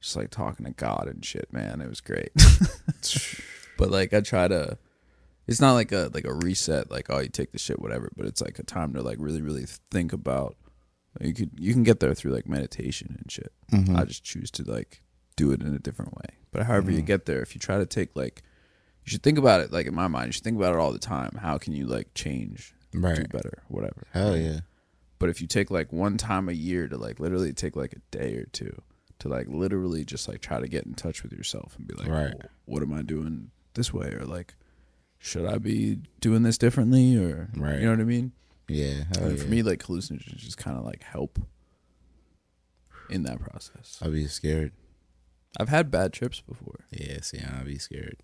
Just like talking to God and shit, man. It was great. but like I try to it's not like a like a reset, like oh you take the shit, whatever, but it's like a time to like really, really think about you could you can get there through like meditation and shit. Mm-hmm. I just choose to like do it in a different way. But however you get there, if you try to take like you should think about it like in my mind, you should think about it all the time. How can you like change, do Right. better, whatever. Hell yeah. But if you take like one time a year to like literally take like a day or two to like literally just like try to get in touch with yourself and be like, Right. "Oh, what am I doing this way? Or like, should I be doing this differently? Or, Right. you know what I mean? Yeah. Yeah. for me, like hallucinogens just kind of like help in that process. I'd be scared. I've had bad trips before, Yeah. See, I'd be scared.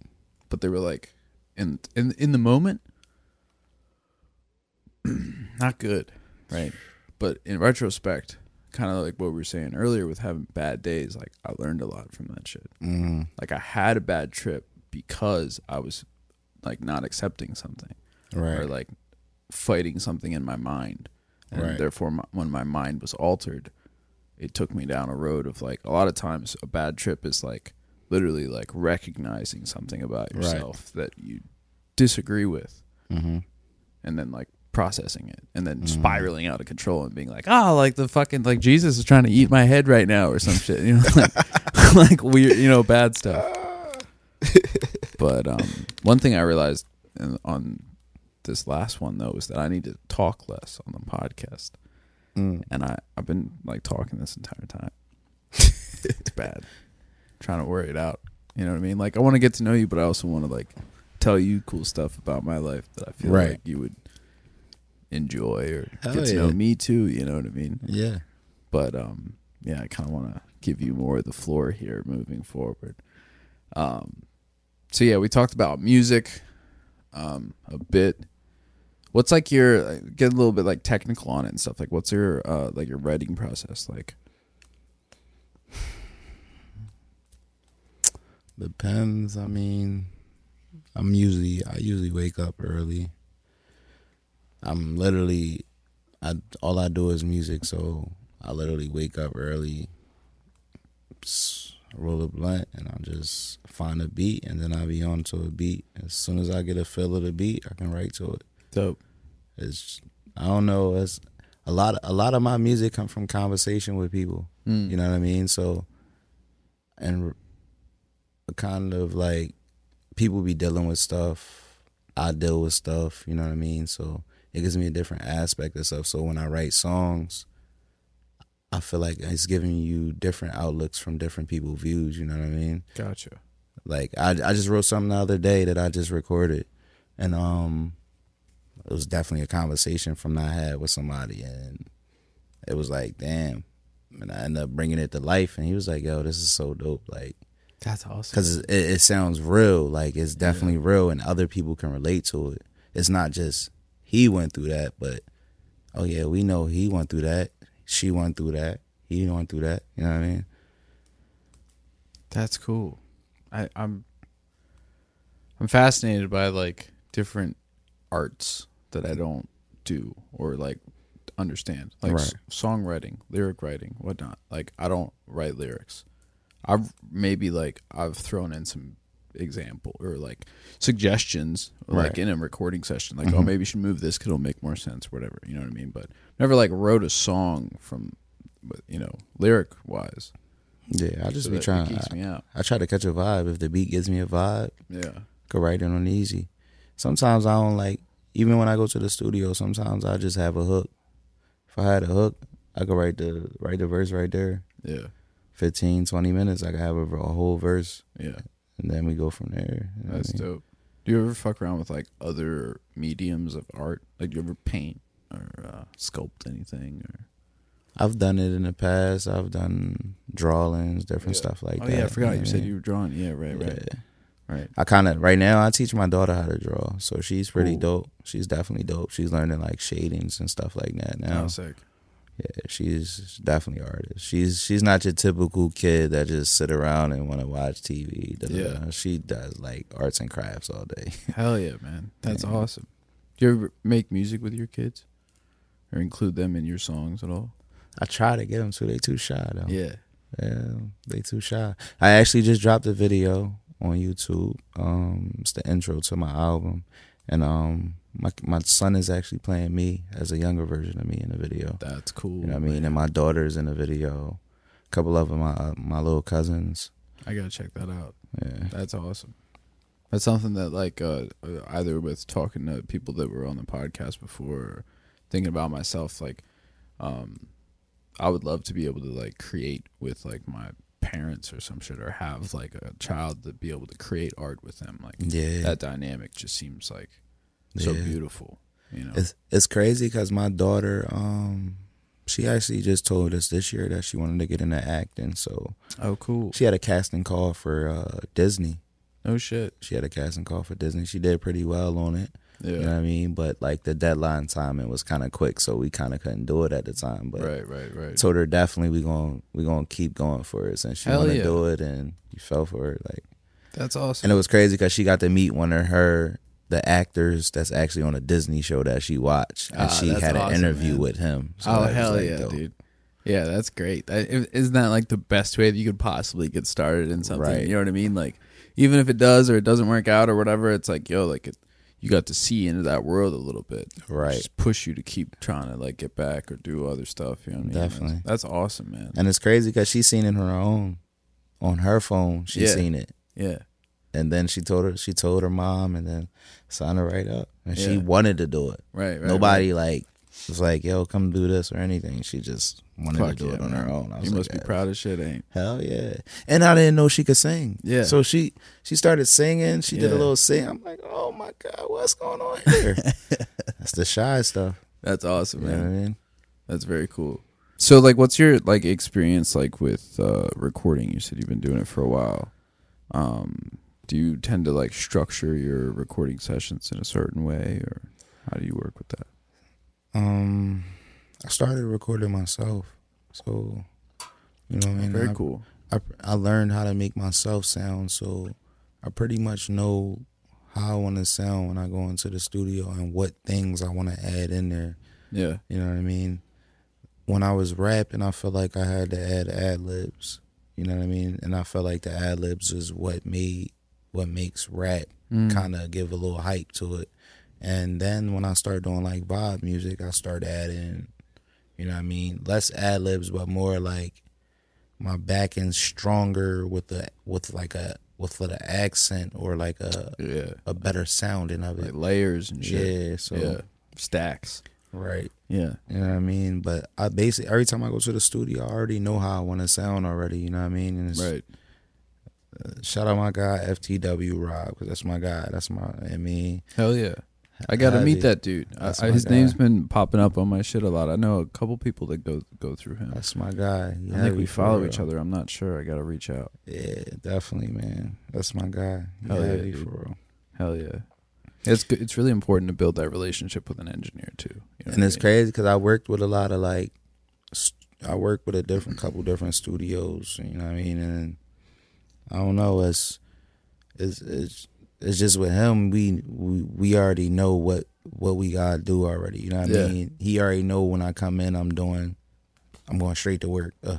but they were like in in in the moment, not good, right? But in retrospect, kind of like what we were saying earlier with having bad days, like I learned a lot from that shit. Mm-hmm. Like I had a bad trip because I was like not accepting something Right. or like fighting something in my mind, and Right. therefore my, when my mind was altered, it took me down a road of like a lot of times a bad trip is like literally like recognizing something about Right. yourself that you disagree with mm-hmm. and then like processing it and then Mhm. spiraling out of control and being like oh like the fucking like jesus is trying to eat my head right now or some shit you know like, like weird you know bad stuff but um one thing i realized in, on this last one though is that i need to talk less on the podcast. Mm. and i i've been like talking this entire time. It's bad. Trying to worry it out. You know what i mean? Like i want to get to know you but i also want to like tell you cool stuff about my life that i feel Right. like you would enjoy or Hell get to know me too you know what i mean? Yeah. but um yeah i kind of want to give you more of the floor here moving forward. Um so yeah we talked about music um a bit what's like your get a little bit like technical on it and stuff like what's your uh like your writing process like Depends. I mean, I'm usually I usually wake up early. I'm literally, I all I do is music, so I literally wake up early. Roll a blunt, and I'll just find a beat, and then I'll be on to a beat. As soon as I get a feel of the beat, I can write to it. Dope. It's I don't know. It's a lot. A lot of my music come from conversation with people. Mm. You know what I mean? So, and kind of like people be dealing with stuff. I deal with stuff. You know what I mean? So it gives me a different aspect of stuff. So when I write songs, I feel like it's giving you different outlooks from different people's views. You know what I mean? Gotcha. Like I I just wrote something the other day that I just recorded, and um, it was definitely a conversation from that I had with somebody, and it was like, damn, and I ended up bringing it to life, and he was like, yo, this is so dope, like, That's awesome. because it, it sounds real, like it's definitely real, and other people can relate to it. It's not just he went through that, but oh yeah, we know he went through that, she went through that, he went through that. You know what I mean? That's cool. I, I'm I'm fascinated by like different arts that I don't do or like understand, like s- songwriting, lyric writing, whatnot. Like I don't write lyrics. I've maybe like I've thrown in some example or like suggestions like Right. in a recording session like oh mm-hmm. maybe you should move this because it'll make more sense whatever you know what i mean but never like wrote a song from you know lyric wise Yeah, I just so be trying. it geeks me out I try to catch a vibe. If the beat gives me a vibe, yeah I could write it on easy. Sometimes I don't like, even when I go to the studio, sometimes I just have a hook. If I had a hook, I could write the write the verse right there. yeah 15, 20 minutes, I could have a, a whole verse, yeah and then we go from there. You know what I That's mean? dope. Do you ever fuck around with like other mediums of art? Like, do you ever paint or uh, sculpt anything? Or I've done it in the past. I've done drawings, different Yeah. stuff like oh that. yeah, I forgot know you said mean? you were drawing. Yeah, right, right, Yeah. right. I kind of right now I teach my daughter how to draw, so she's pretty Cool. dope. She's definitely dope. She's learning like shadings and stuff like that now. Oh, sick. Yeah, she's definitely an artist. She's she's not your typical kid that just sit around and want to watch TV. da, da, Yeah. da. she does like arts and crafts all day. Hell yeah, man. That's Yeah. awesome. Do you ever make music with your kids, or include them in your songs at all? I try to get them to. They too shy though. Yeah. Yeah, they too shy. I actually just dropped a video on YouTube. Um, it's the intro to my album, and um, my my son is actually playing me as a younger version of me in the video. That's cool. You know what I mean? And my daughter's in the video. A couple of them, my uh, my little cousins. I gotta check that out. Yeah, That's awesome. That's something that like uh, uh, either with talking to people that were on the podcast before, or thinking about myself, like, um, I would love to be able to like create with like my parents or some shit, or have like a child to be able to create art with them. Like yeah. that dynamic just seems like so Yeah. beautiful. You know? It's it's crazy because my daughter, um, she actually just told us this year that she wanted to get into acting. So oh, cool. she had a casting call for uh, Disney. oh shit. She had a casting call for Disney. She did pretty well on it. Yeah. You know what I mean? But like the deadline timing was kind of quick, so we kind of couldn't do it at the time. But right. Right. Right. told her definitely we gonna we gonna keep going for it since she want to yeah. do it and you fell for it. Like, That's awesome. and it was crazy because she got to meet one of her the actors that's actually on a Disney show that she watched, and Ah, she had an awesome, interview man. with him. So oh hell like, yeah, dope. dude! Yeah, that's great. That, isn't that like the best way that you could possibly get started in something? Right. You know what I mean? Like, even if it does or it doesn't work out or whatever, it's like yo, like it, you got to see into that world a little bit. Right. Just push you to keep trying to like get back or do other stuff. You know what I mean? Definitely. That's, that's awesome, man. And it's crazy because she seen it on her own, on her phone. She Yeah. seen it, yeah. and then she told her she told her mom, and then signed her right up, and she wanted to do it. Right. right Nobody like was like, "Yo, come do this" or anything. She just wanted Fuck to do yeah, it on man. her own. I was You like, must be "Yeah, proud of shit, ain't? Hell yeah! And I didn't know she could sing. Yeah. So she she started singing. She did a little sing. I'm like, oh my god, what's going on here? That's the shy stuff. That's awesome, You man. know what I mean? That's very cool. So like what's your like experience like with uh recording? You said you've been doing it for a while. Um do you tend to like structure your recording sessions in a certain way or how do you work with that? Um, I started recording myself, so you know what I mean. Very I, cool. I I learned how to make myself sound, so I pretty much know how I want to sound when I go into the studio and what things I want to add in there. Yeah. You know what I mean? When I was rapping, I felt like I had to add ad libs. You know what I mean? And I felt like the ad libs is what made what makes rap Mm. kind of give a little hype to it. And then when I started doing like vibe music, I started adding, you know what I mean, less ad libs, but more like my back end stronger with the with like a with the accent or like a Yeah. a better sounding of it. Like layers and shit. Yeah, so yeah. Stacks. right. Yeah. You know what I mean? But I basically every time I go to the studio, I already know how I want to sound already. You know what I mean? And it's, Right. Shout out my guy FTW Rob because that's my guy. That's my. I mean, Hell yeah. I got to meet that dude. I, I, his guy. name's been popping up on my shit a lot. I know a couple people that go go through him. that's my guy. I think we follow real. each other. I'm not sure. I got to reach out. Yeah, definitely, man. That's my guy. Hell yeah, dude. for real. Hell yeah. It's good. It's really important to build that relationship with an engineer too. You know and it's mean? crazy because I worked with a lot of like, st- I worked with a different couple different studios. You know what I mean? And I don't know. It's it's it's, it's just with him. We we we already know what what we gotta do already. You know what Yeah. I mean? He already know when I come in, I'm doing, I'm going straight to work. Uh,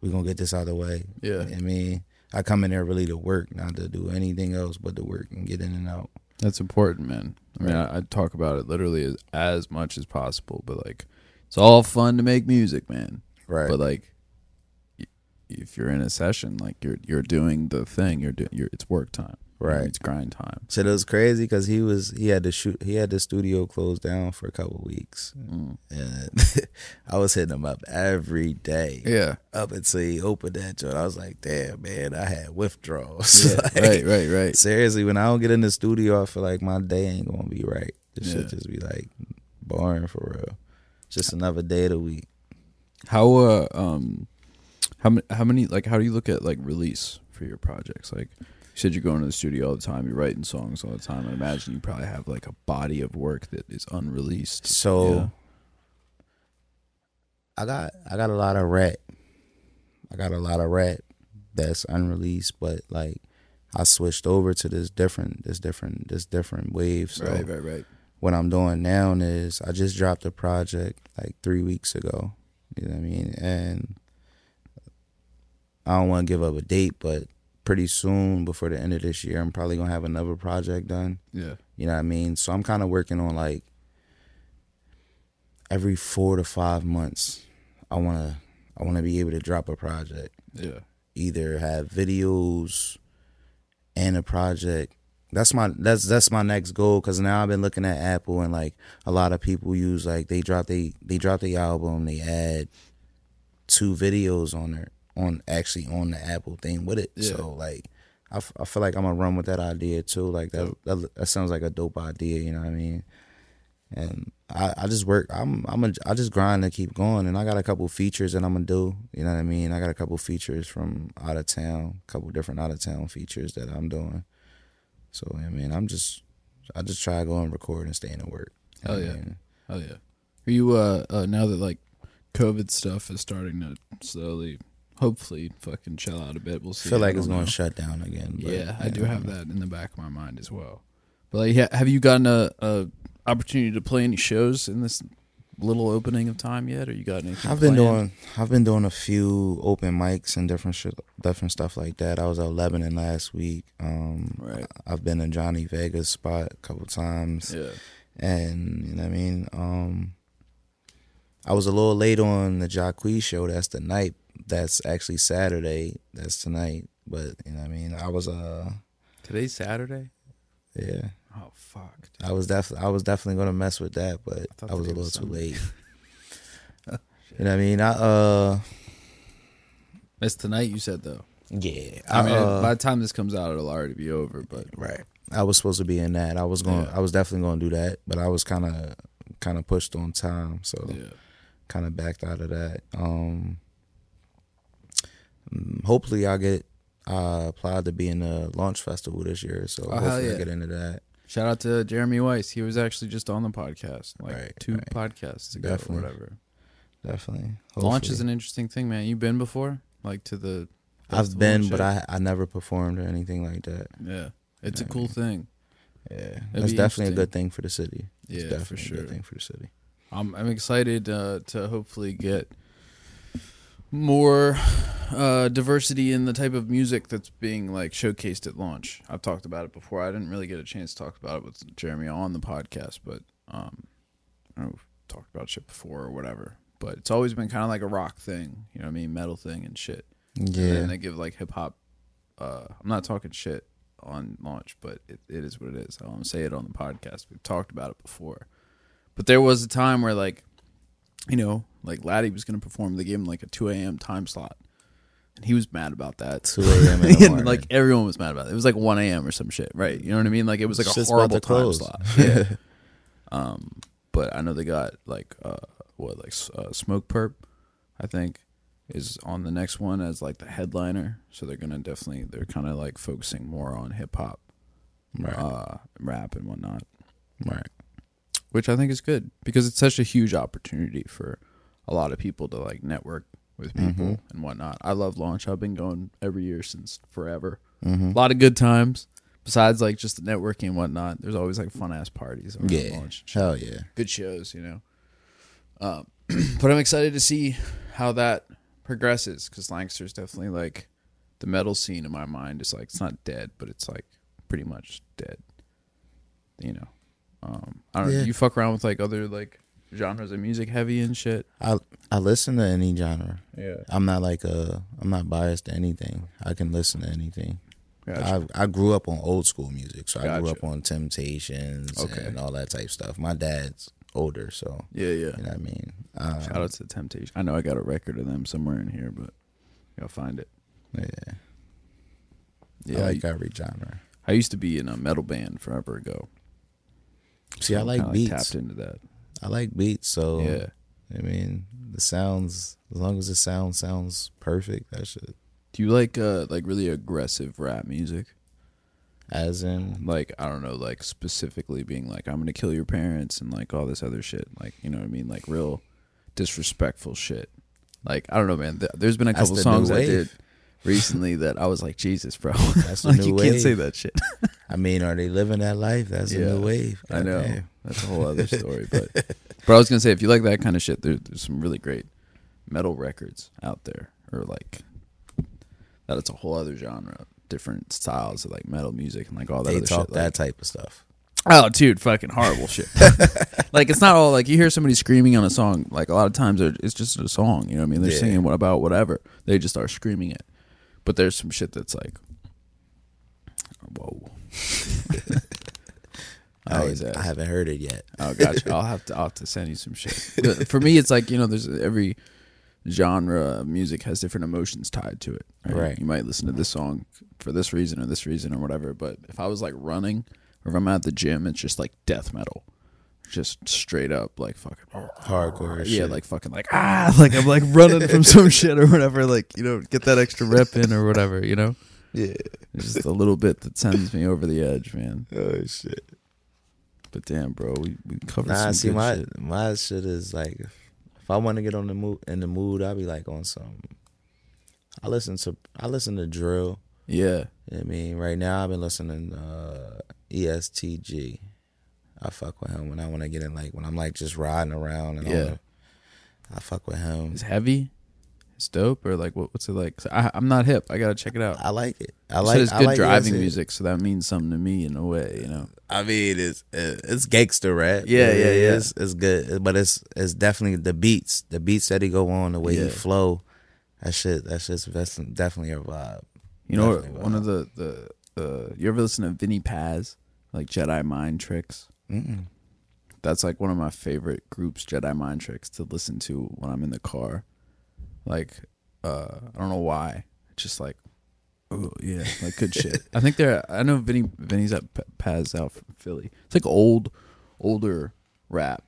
we gonna get this out of the way. Yeah. I mean, I come in there really to work, not to do anything else but to work and get in and out. That's important, man. I mean, Right. I, I talk about it literally as, as much as possible, but like, it's all fun to make music, man. Right. But like, if you're in a session, like you're you're doing the thing, you're doing, you're it's work time, Right. It's grind time. So it was crazy because he was he had to shoot he had the studio closed down for a couple weeks, Mm. and I was hitting him up every day Yeah, up until he opened that joint. I was like, damn man, I had withdrawals. yeah, Like, right, right, right. Seriously, when I don't get in the studio, I feel like my day ain't gonna be right. This Yeah. should just be like boring for real. Just another day of the week. How uh um, how many how many like how do you look at like release for your projects? Like you said, you're going to the studio all the time, you're writing songs all the time. I imagine you probably have like a body of work that is unreleased. So Yeah. I got I got a lot of rap. I got a lot of rap that's unreleased, but like I switched over to this different this different this different wave. So right, right, right. what I'm doing now is I just dropped a project like three weeks ago. You know what I mean? And I don't want to give up a date, but pretty soon before the end of this year, I'm probably gonna have another project done. Yeah, You know what I mean? So I'm kind of working on like every four to five months. I wanna I wanna be able to drop a project, yeah, either have videos and a project. That's my that's that's my next goal because now I've been looking at Apple and like a lot of people use like they drop they they drop the album they add two videos on there on actually on the Apple thing with it. Yeah. So like I, f- I feel like I'm gonna run with that idea too. Like that, that that sounds like a dope idea. You know what I mean? And I, I just work. I'm I'm a, I just grind to keep going. And I got a couple features that I'm gonna do. You know what I mean? I got a couple features from out of town, a couple different out of town features that I'm doing. So I mean, I'm just I just try to go and record and stay in the work. Hell I yeah. mean? oh yeah. Are you uh, uh now that like COVID stuff is starting to slowly, hopefully, fucking chill out a bit? We'll I see. feel like it's gonna shut down again. but, yeah, I do yeah. have that in the back of my mind as well. But like, yeah, have you gotten a, a opportunity to play any shows in this little opening of time yet, or you got anything? I've been planned? doing I've been doing a few open mics and different shit, different stuff like that. I was at Lebanon last week. Um, Right. I've been in Johnny Vegas spot a couple times, Yeah. and you know what I mean. Um, I was a little late on the Jacquees show. That's the night. That's actually Saturday. That's tonight. But you know what I mean. I was uh Today's Saturday. yeah. Oh fuck. I was definitely I was definitely gonna mess with that, but thought I, was a little was too late. you know what I mean? I uh It's tonight. You said though. yeah. I mean, uh, by the time this comes out, it'll already be over. But Right. I was supposed to be in that. I was going. Yeah. I was definitely going to do that, but I was kind of, kind of pushed on time, so yeah, kind of backed out of that. Um, mm, hopefully, I get uh, applied to be in the launch festival this year, so Oh, hopefully yeah. I get into that. shout out to Jeremy Weiss. He was actually just on the podcast, like Right, two right. podcasts ago Definitely. or whatever. Definitely. Launch is an interesting thing, man. You've been before, like to the. I've been, but? I I never performed or anything like that. Yeah, it's a Yeah, I cool mean, thing. Yeah, that's definitely a good thing for the city. It's Yeah, definitely for a sure. good thing for the city. I'm I'm excited uh, to hopefully get more uh, diversity in the type of music that's being like showcased at launch. I've talked about it before. I didn't really get a chance to talk about it with Jeremy on the podcast, but um, I know we've talked about shit before or whatever. But it's always been kind of like a rock thing, you know what I mean, metal thing and shit. Yeah. And they give like hip hop. Uh, I'm not talking shit on launch, but it, it is what it is. I won't say it on the podcast. We've talked about it before. But there was a time where like, you know, like Laddie was gonna perform. They gave him like a 2 a.m. time slot, and he was mad about that. 2 a.m. and like everyone was mad about it. It was like 1 a.m. or some shit, right? You know what I mean? Like it was like a horrible time slot. Yeah. um, but I know they got like uh what like uh, Smoke Purpp, I think, is on the next one as like the headliner. So they're gonna definitely they're kind of like focusing more on hip hop, Right. uh, rap and whatnot right. which I think is good because it's such a huge opportunity for a lot of people to like network with people Mhm. and whatnot. I love launch. I've been going every year since forever. Mm-hmm. A lot of good times. Besides like just the networking and whatnot, there's always like fun ass parties Yeah. launch. Hell yeah. Good shows, you know. Um, but I'm excited to see how that progresses because Lancaster's definitely like the metal scene in my mind is like it's not dead, but it's like pretty much dead. You know, um, I don't know. Yeah. Do you fuck around with like other like genres of music, heavy and shit? I I listen to any genre. Yeah, I'm not like a I'm not biased to anything. I can listen to anything. gotcha. I I grew up on old school music, so I grew up on Temptations Okay. and all that type stuff. My dad's older, so yeah, yeah. you know what I mean. Um, Shout out to Temptation. I know I got a record of them somewhere in here, but I'll find it. yeah, Yeah, I I, like every genre. I used to be in a metal band forever ago. See, I I'm like beats. tapped into that. I like beats, so Yeah. I mean, the sounds as long as the sound sounds perfect, that should Do you like uh like really aggressive rap music? as in Like I don't know, like specifically being like I'm gonna kill your parents and like all this other shit. Like you know what I mean? Like real disrespectful shit. Like I don't know, man. Th- There's been a couple songs I did recently that I was like, Jesus, bro. That's like you wave. can't say that shit. I mean, are they living that life? That's a new wave. I know Goddamn. that's a whole other story, but but I was gonna say if you like that kind of shit, there, there's some really great metal records out there, or like that. It's a whole other genre, different styles of like metal music and like all that They other talk shit. that like- type of stuff. Oh, dude, fucking horrible shit. like it's not all like you hear somebody screaming on a song. Like a lot of times it's just a song. You know what I mean? They're Yeah. singing what about whatever. They just start screaming it. But there's some shit that's like, whoa. I I, haven't heard it yet. Oh, gotcha. I'll have to. I'll have to send you some shit. For me, it's like you know, there's every genre of music has different emotions tied to it. Right. You might listen to this song for this reason or this reason or whatever. But if I was like running or if I'm at the gym, it's just like death metal, just straight up like fucking Hardcore. yeah, shit. like fucking like ah, like I'm like running from some shit or whatever. Like you know, get that extra rep in or whatever. You know, yeah. just a little bit that sends me over the edge, man. Oh shit. But damn, bro, we we covered Nah, some see good my shit. my shit is like if, if I want to get on the mood in the mood, I'll be like on some. I listen to I listen to drill. Yeah. You know what I mean, right now I've been listening to uh, EST Gee. I fuck with him when I want to get in like when I'm like just riding around and Yeah. yeah. I fuck with him. It's heavy. It's dope, or like what, what's it like? I, I'm not hip. I gotta check it out. I like it. I like it's good like driving EST Gee. music, so that means something to me in a way, you know. I mean, it's uh, it's gangster rap. Yeah, It yeah, yeah. is. It's good, but it's it's definitely the beats, the beats that he go on, the way Yeah. he flow. That shit, that shit's that's definitely a vibe. You know, Definitely one of the the the you ever listen to Vinnie Paz, like Jedi Mind Tricks? Mm-mm. That's like one of my favorite groups, Jedi Mind Tricks, to listen to when I'm in the car. Like, uh, I don't know why. Just like, oh yeah, like good shit. I think they're. I know Vinnie Vinnie's at P- Paz out from Philly. It's like old, older rap.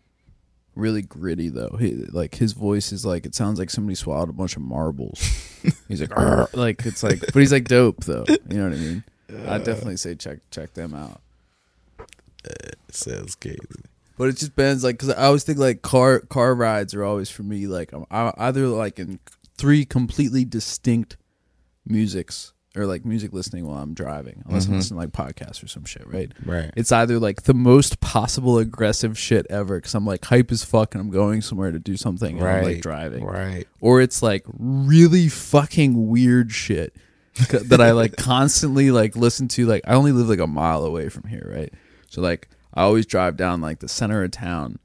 Really gritty though. He, like his voice is like it sounds like somebody swallowed a bunch of marbles. he's like, "Arr," like it's like, but he's like dope though. You know what I mean? I definitely say check check them out. Sounds crazy. But it just depends, like, because I always think like car car rides are always for me like I'm I, either like in three completely distinct musics or like music listening while I'm driving, unless I'm mm-hmm. listening to like podcasts or some shit, right? Right. It's either like the most possible aggressive shit ever because I'm like hype as fuck and I'm going somewhere to do something and I'm like driving, Right. or it's like really fucking weird shit c- that I like constantly like listen to. Like I only live like a mile away from here, right? So like I always drive down like the center of town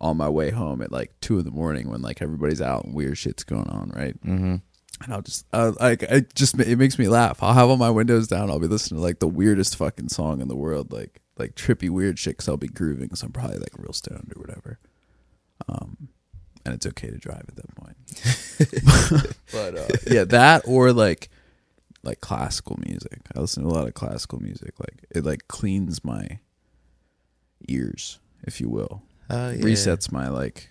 on my way home at like two in the morning when like everybody's out and weird shit's going on, right? Mm-hmm. And I'll just uh, like it just it makes me laugh. I'll have all my windows down. I'll be listening to like the weirdest fucking song in the world, like like trippy weird shit. Cause I'll be grooving. So I'm probably like real stoned or whatever. Um, and it's okay to drive at that point. but uh, yeah, that or like like classical music. I listen to a lot of classical music. Like it like cleans my ears, if you will. Oh, yeah. Resets my like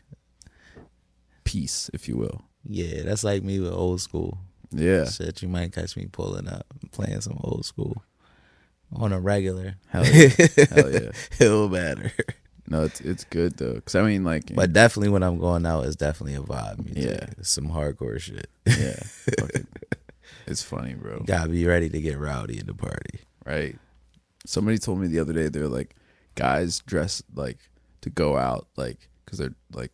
peace, if you will. Yeah, that's like me with old school. Yeah. Shit, you might catch me pulling up playing some old school on a regular. Hell yeah. Hell yeah. It'll matter. No, it's it's good though. Cause I mean, like, But definitely when I'm going out, it's definitely a vibe music. Yeah. It's some hardcore shit. yeah, fucking, it's funny, bro. Gotta be ready to get rowdy in the party. Right? Somebody told me the other day they're like, guys dress like to go out, like, cause they're like,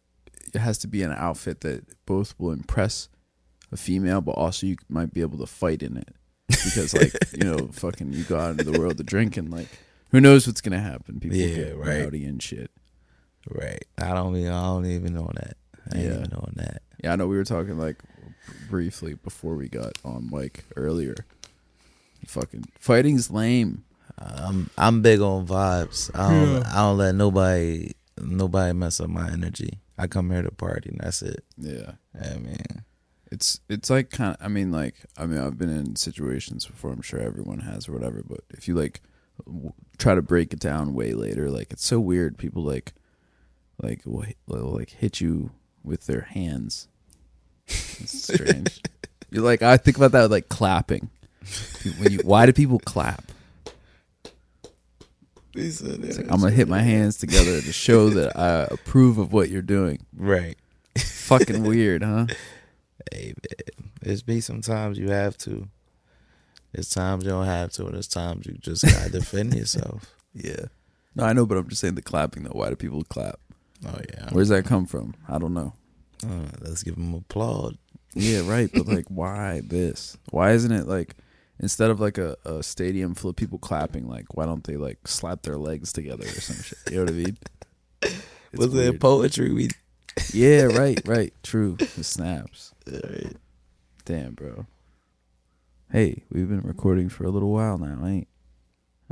it has to be an outfit that both will impress a female, but also you might be able to fight in it. Because like, you know, fucking, you go out into the world to drink and like, who knows what's gonna happen? People Yeah, get right. rowdy and shit. Right. I don't even I don't even know that. I Yeah. even know that. Yeah, I know we were talking like briefly before we got on mic earlier. Fucking fighting's lame. I'm I'm big on vibes. I don't I don't let nobody nobody mess up my energy. I come here to party and that's it. Yeah. I mean, It's it's like kind of I mean like I mean I've been in situations before I'm sure everyone has or whatever but if you like w- try to break it down way later like it's so weird people like like will, hit- will like hit you with their hands it's strange you're like I think about that with, like clapping when you why do people clap It's like, I'm gonna hit my hands together to show that I approve of what you're doing. right. Fucking weird, huh? Hey man, there's be sometimes you have to. It's times you don't have to, and it's times you just gotta defend yourself. Yeah. No, I know, but I'm just saying the clapping though. Why do people clap? Oh yeah. Where's that come from? I don't know. Uh, let's give them applaud. Yeah, right. But like, why this? Why isn't it like instead of like a, a stadium full of people clapping, like why don't they like slap their legs together or some shit? You know what I mean? It's Was it poetry? We Yeah, right, right. True. The snaps. Damn, bro. Hey, we've been recording for a little while now. Ain't.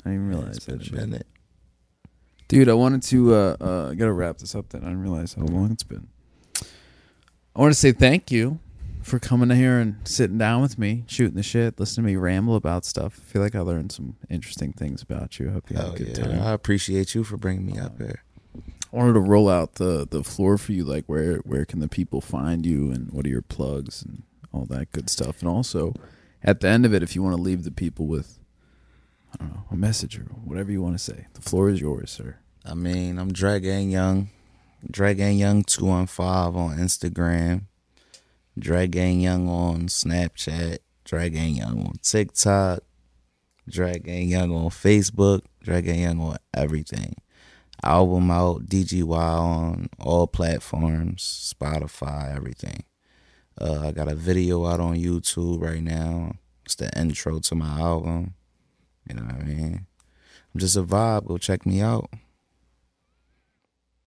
I didn't realize It's been that a shit. minute. Dude, I wanted to uh uh I gotta wrap this up then. I didn't realize how long it's been. I want to say thank you for coming here and sitting down with me, shooting the shit, listening to me ramble about stuff. I feel like I learned some interesting things about you. I hope you had Hell a good yeah. time. I appreciate you for bringing me up um, here. I wanted to roll out the the floor for you, like where where can the people find you and what are your plugs and all that good stuff. And also at the end of it, if you want to leave the people with I don't know, a message or whatever you want to say, the floor is yours, sir. I mean, I'm Dread Gang Young. Dread Gang Young 215 on Instagram. Dread Gang Young on Snapchat. Dread Gang Young on TikTok. Dread Gang Young on Facebook. Dread Gang Young on everything. Album out, DGY on all platforms, Spotify, everything. Uh, I got a video out on YouTube right now. It's the intro to my album. You know what I mean? I'm just a vibe. Go check me out.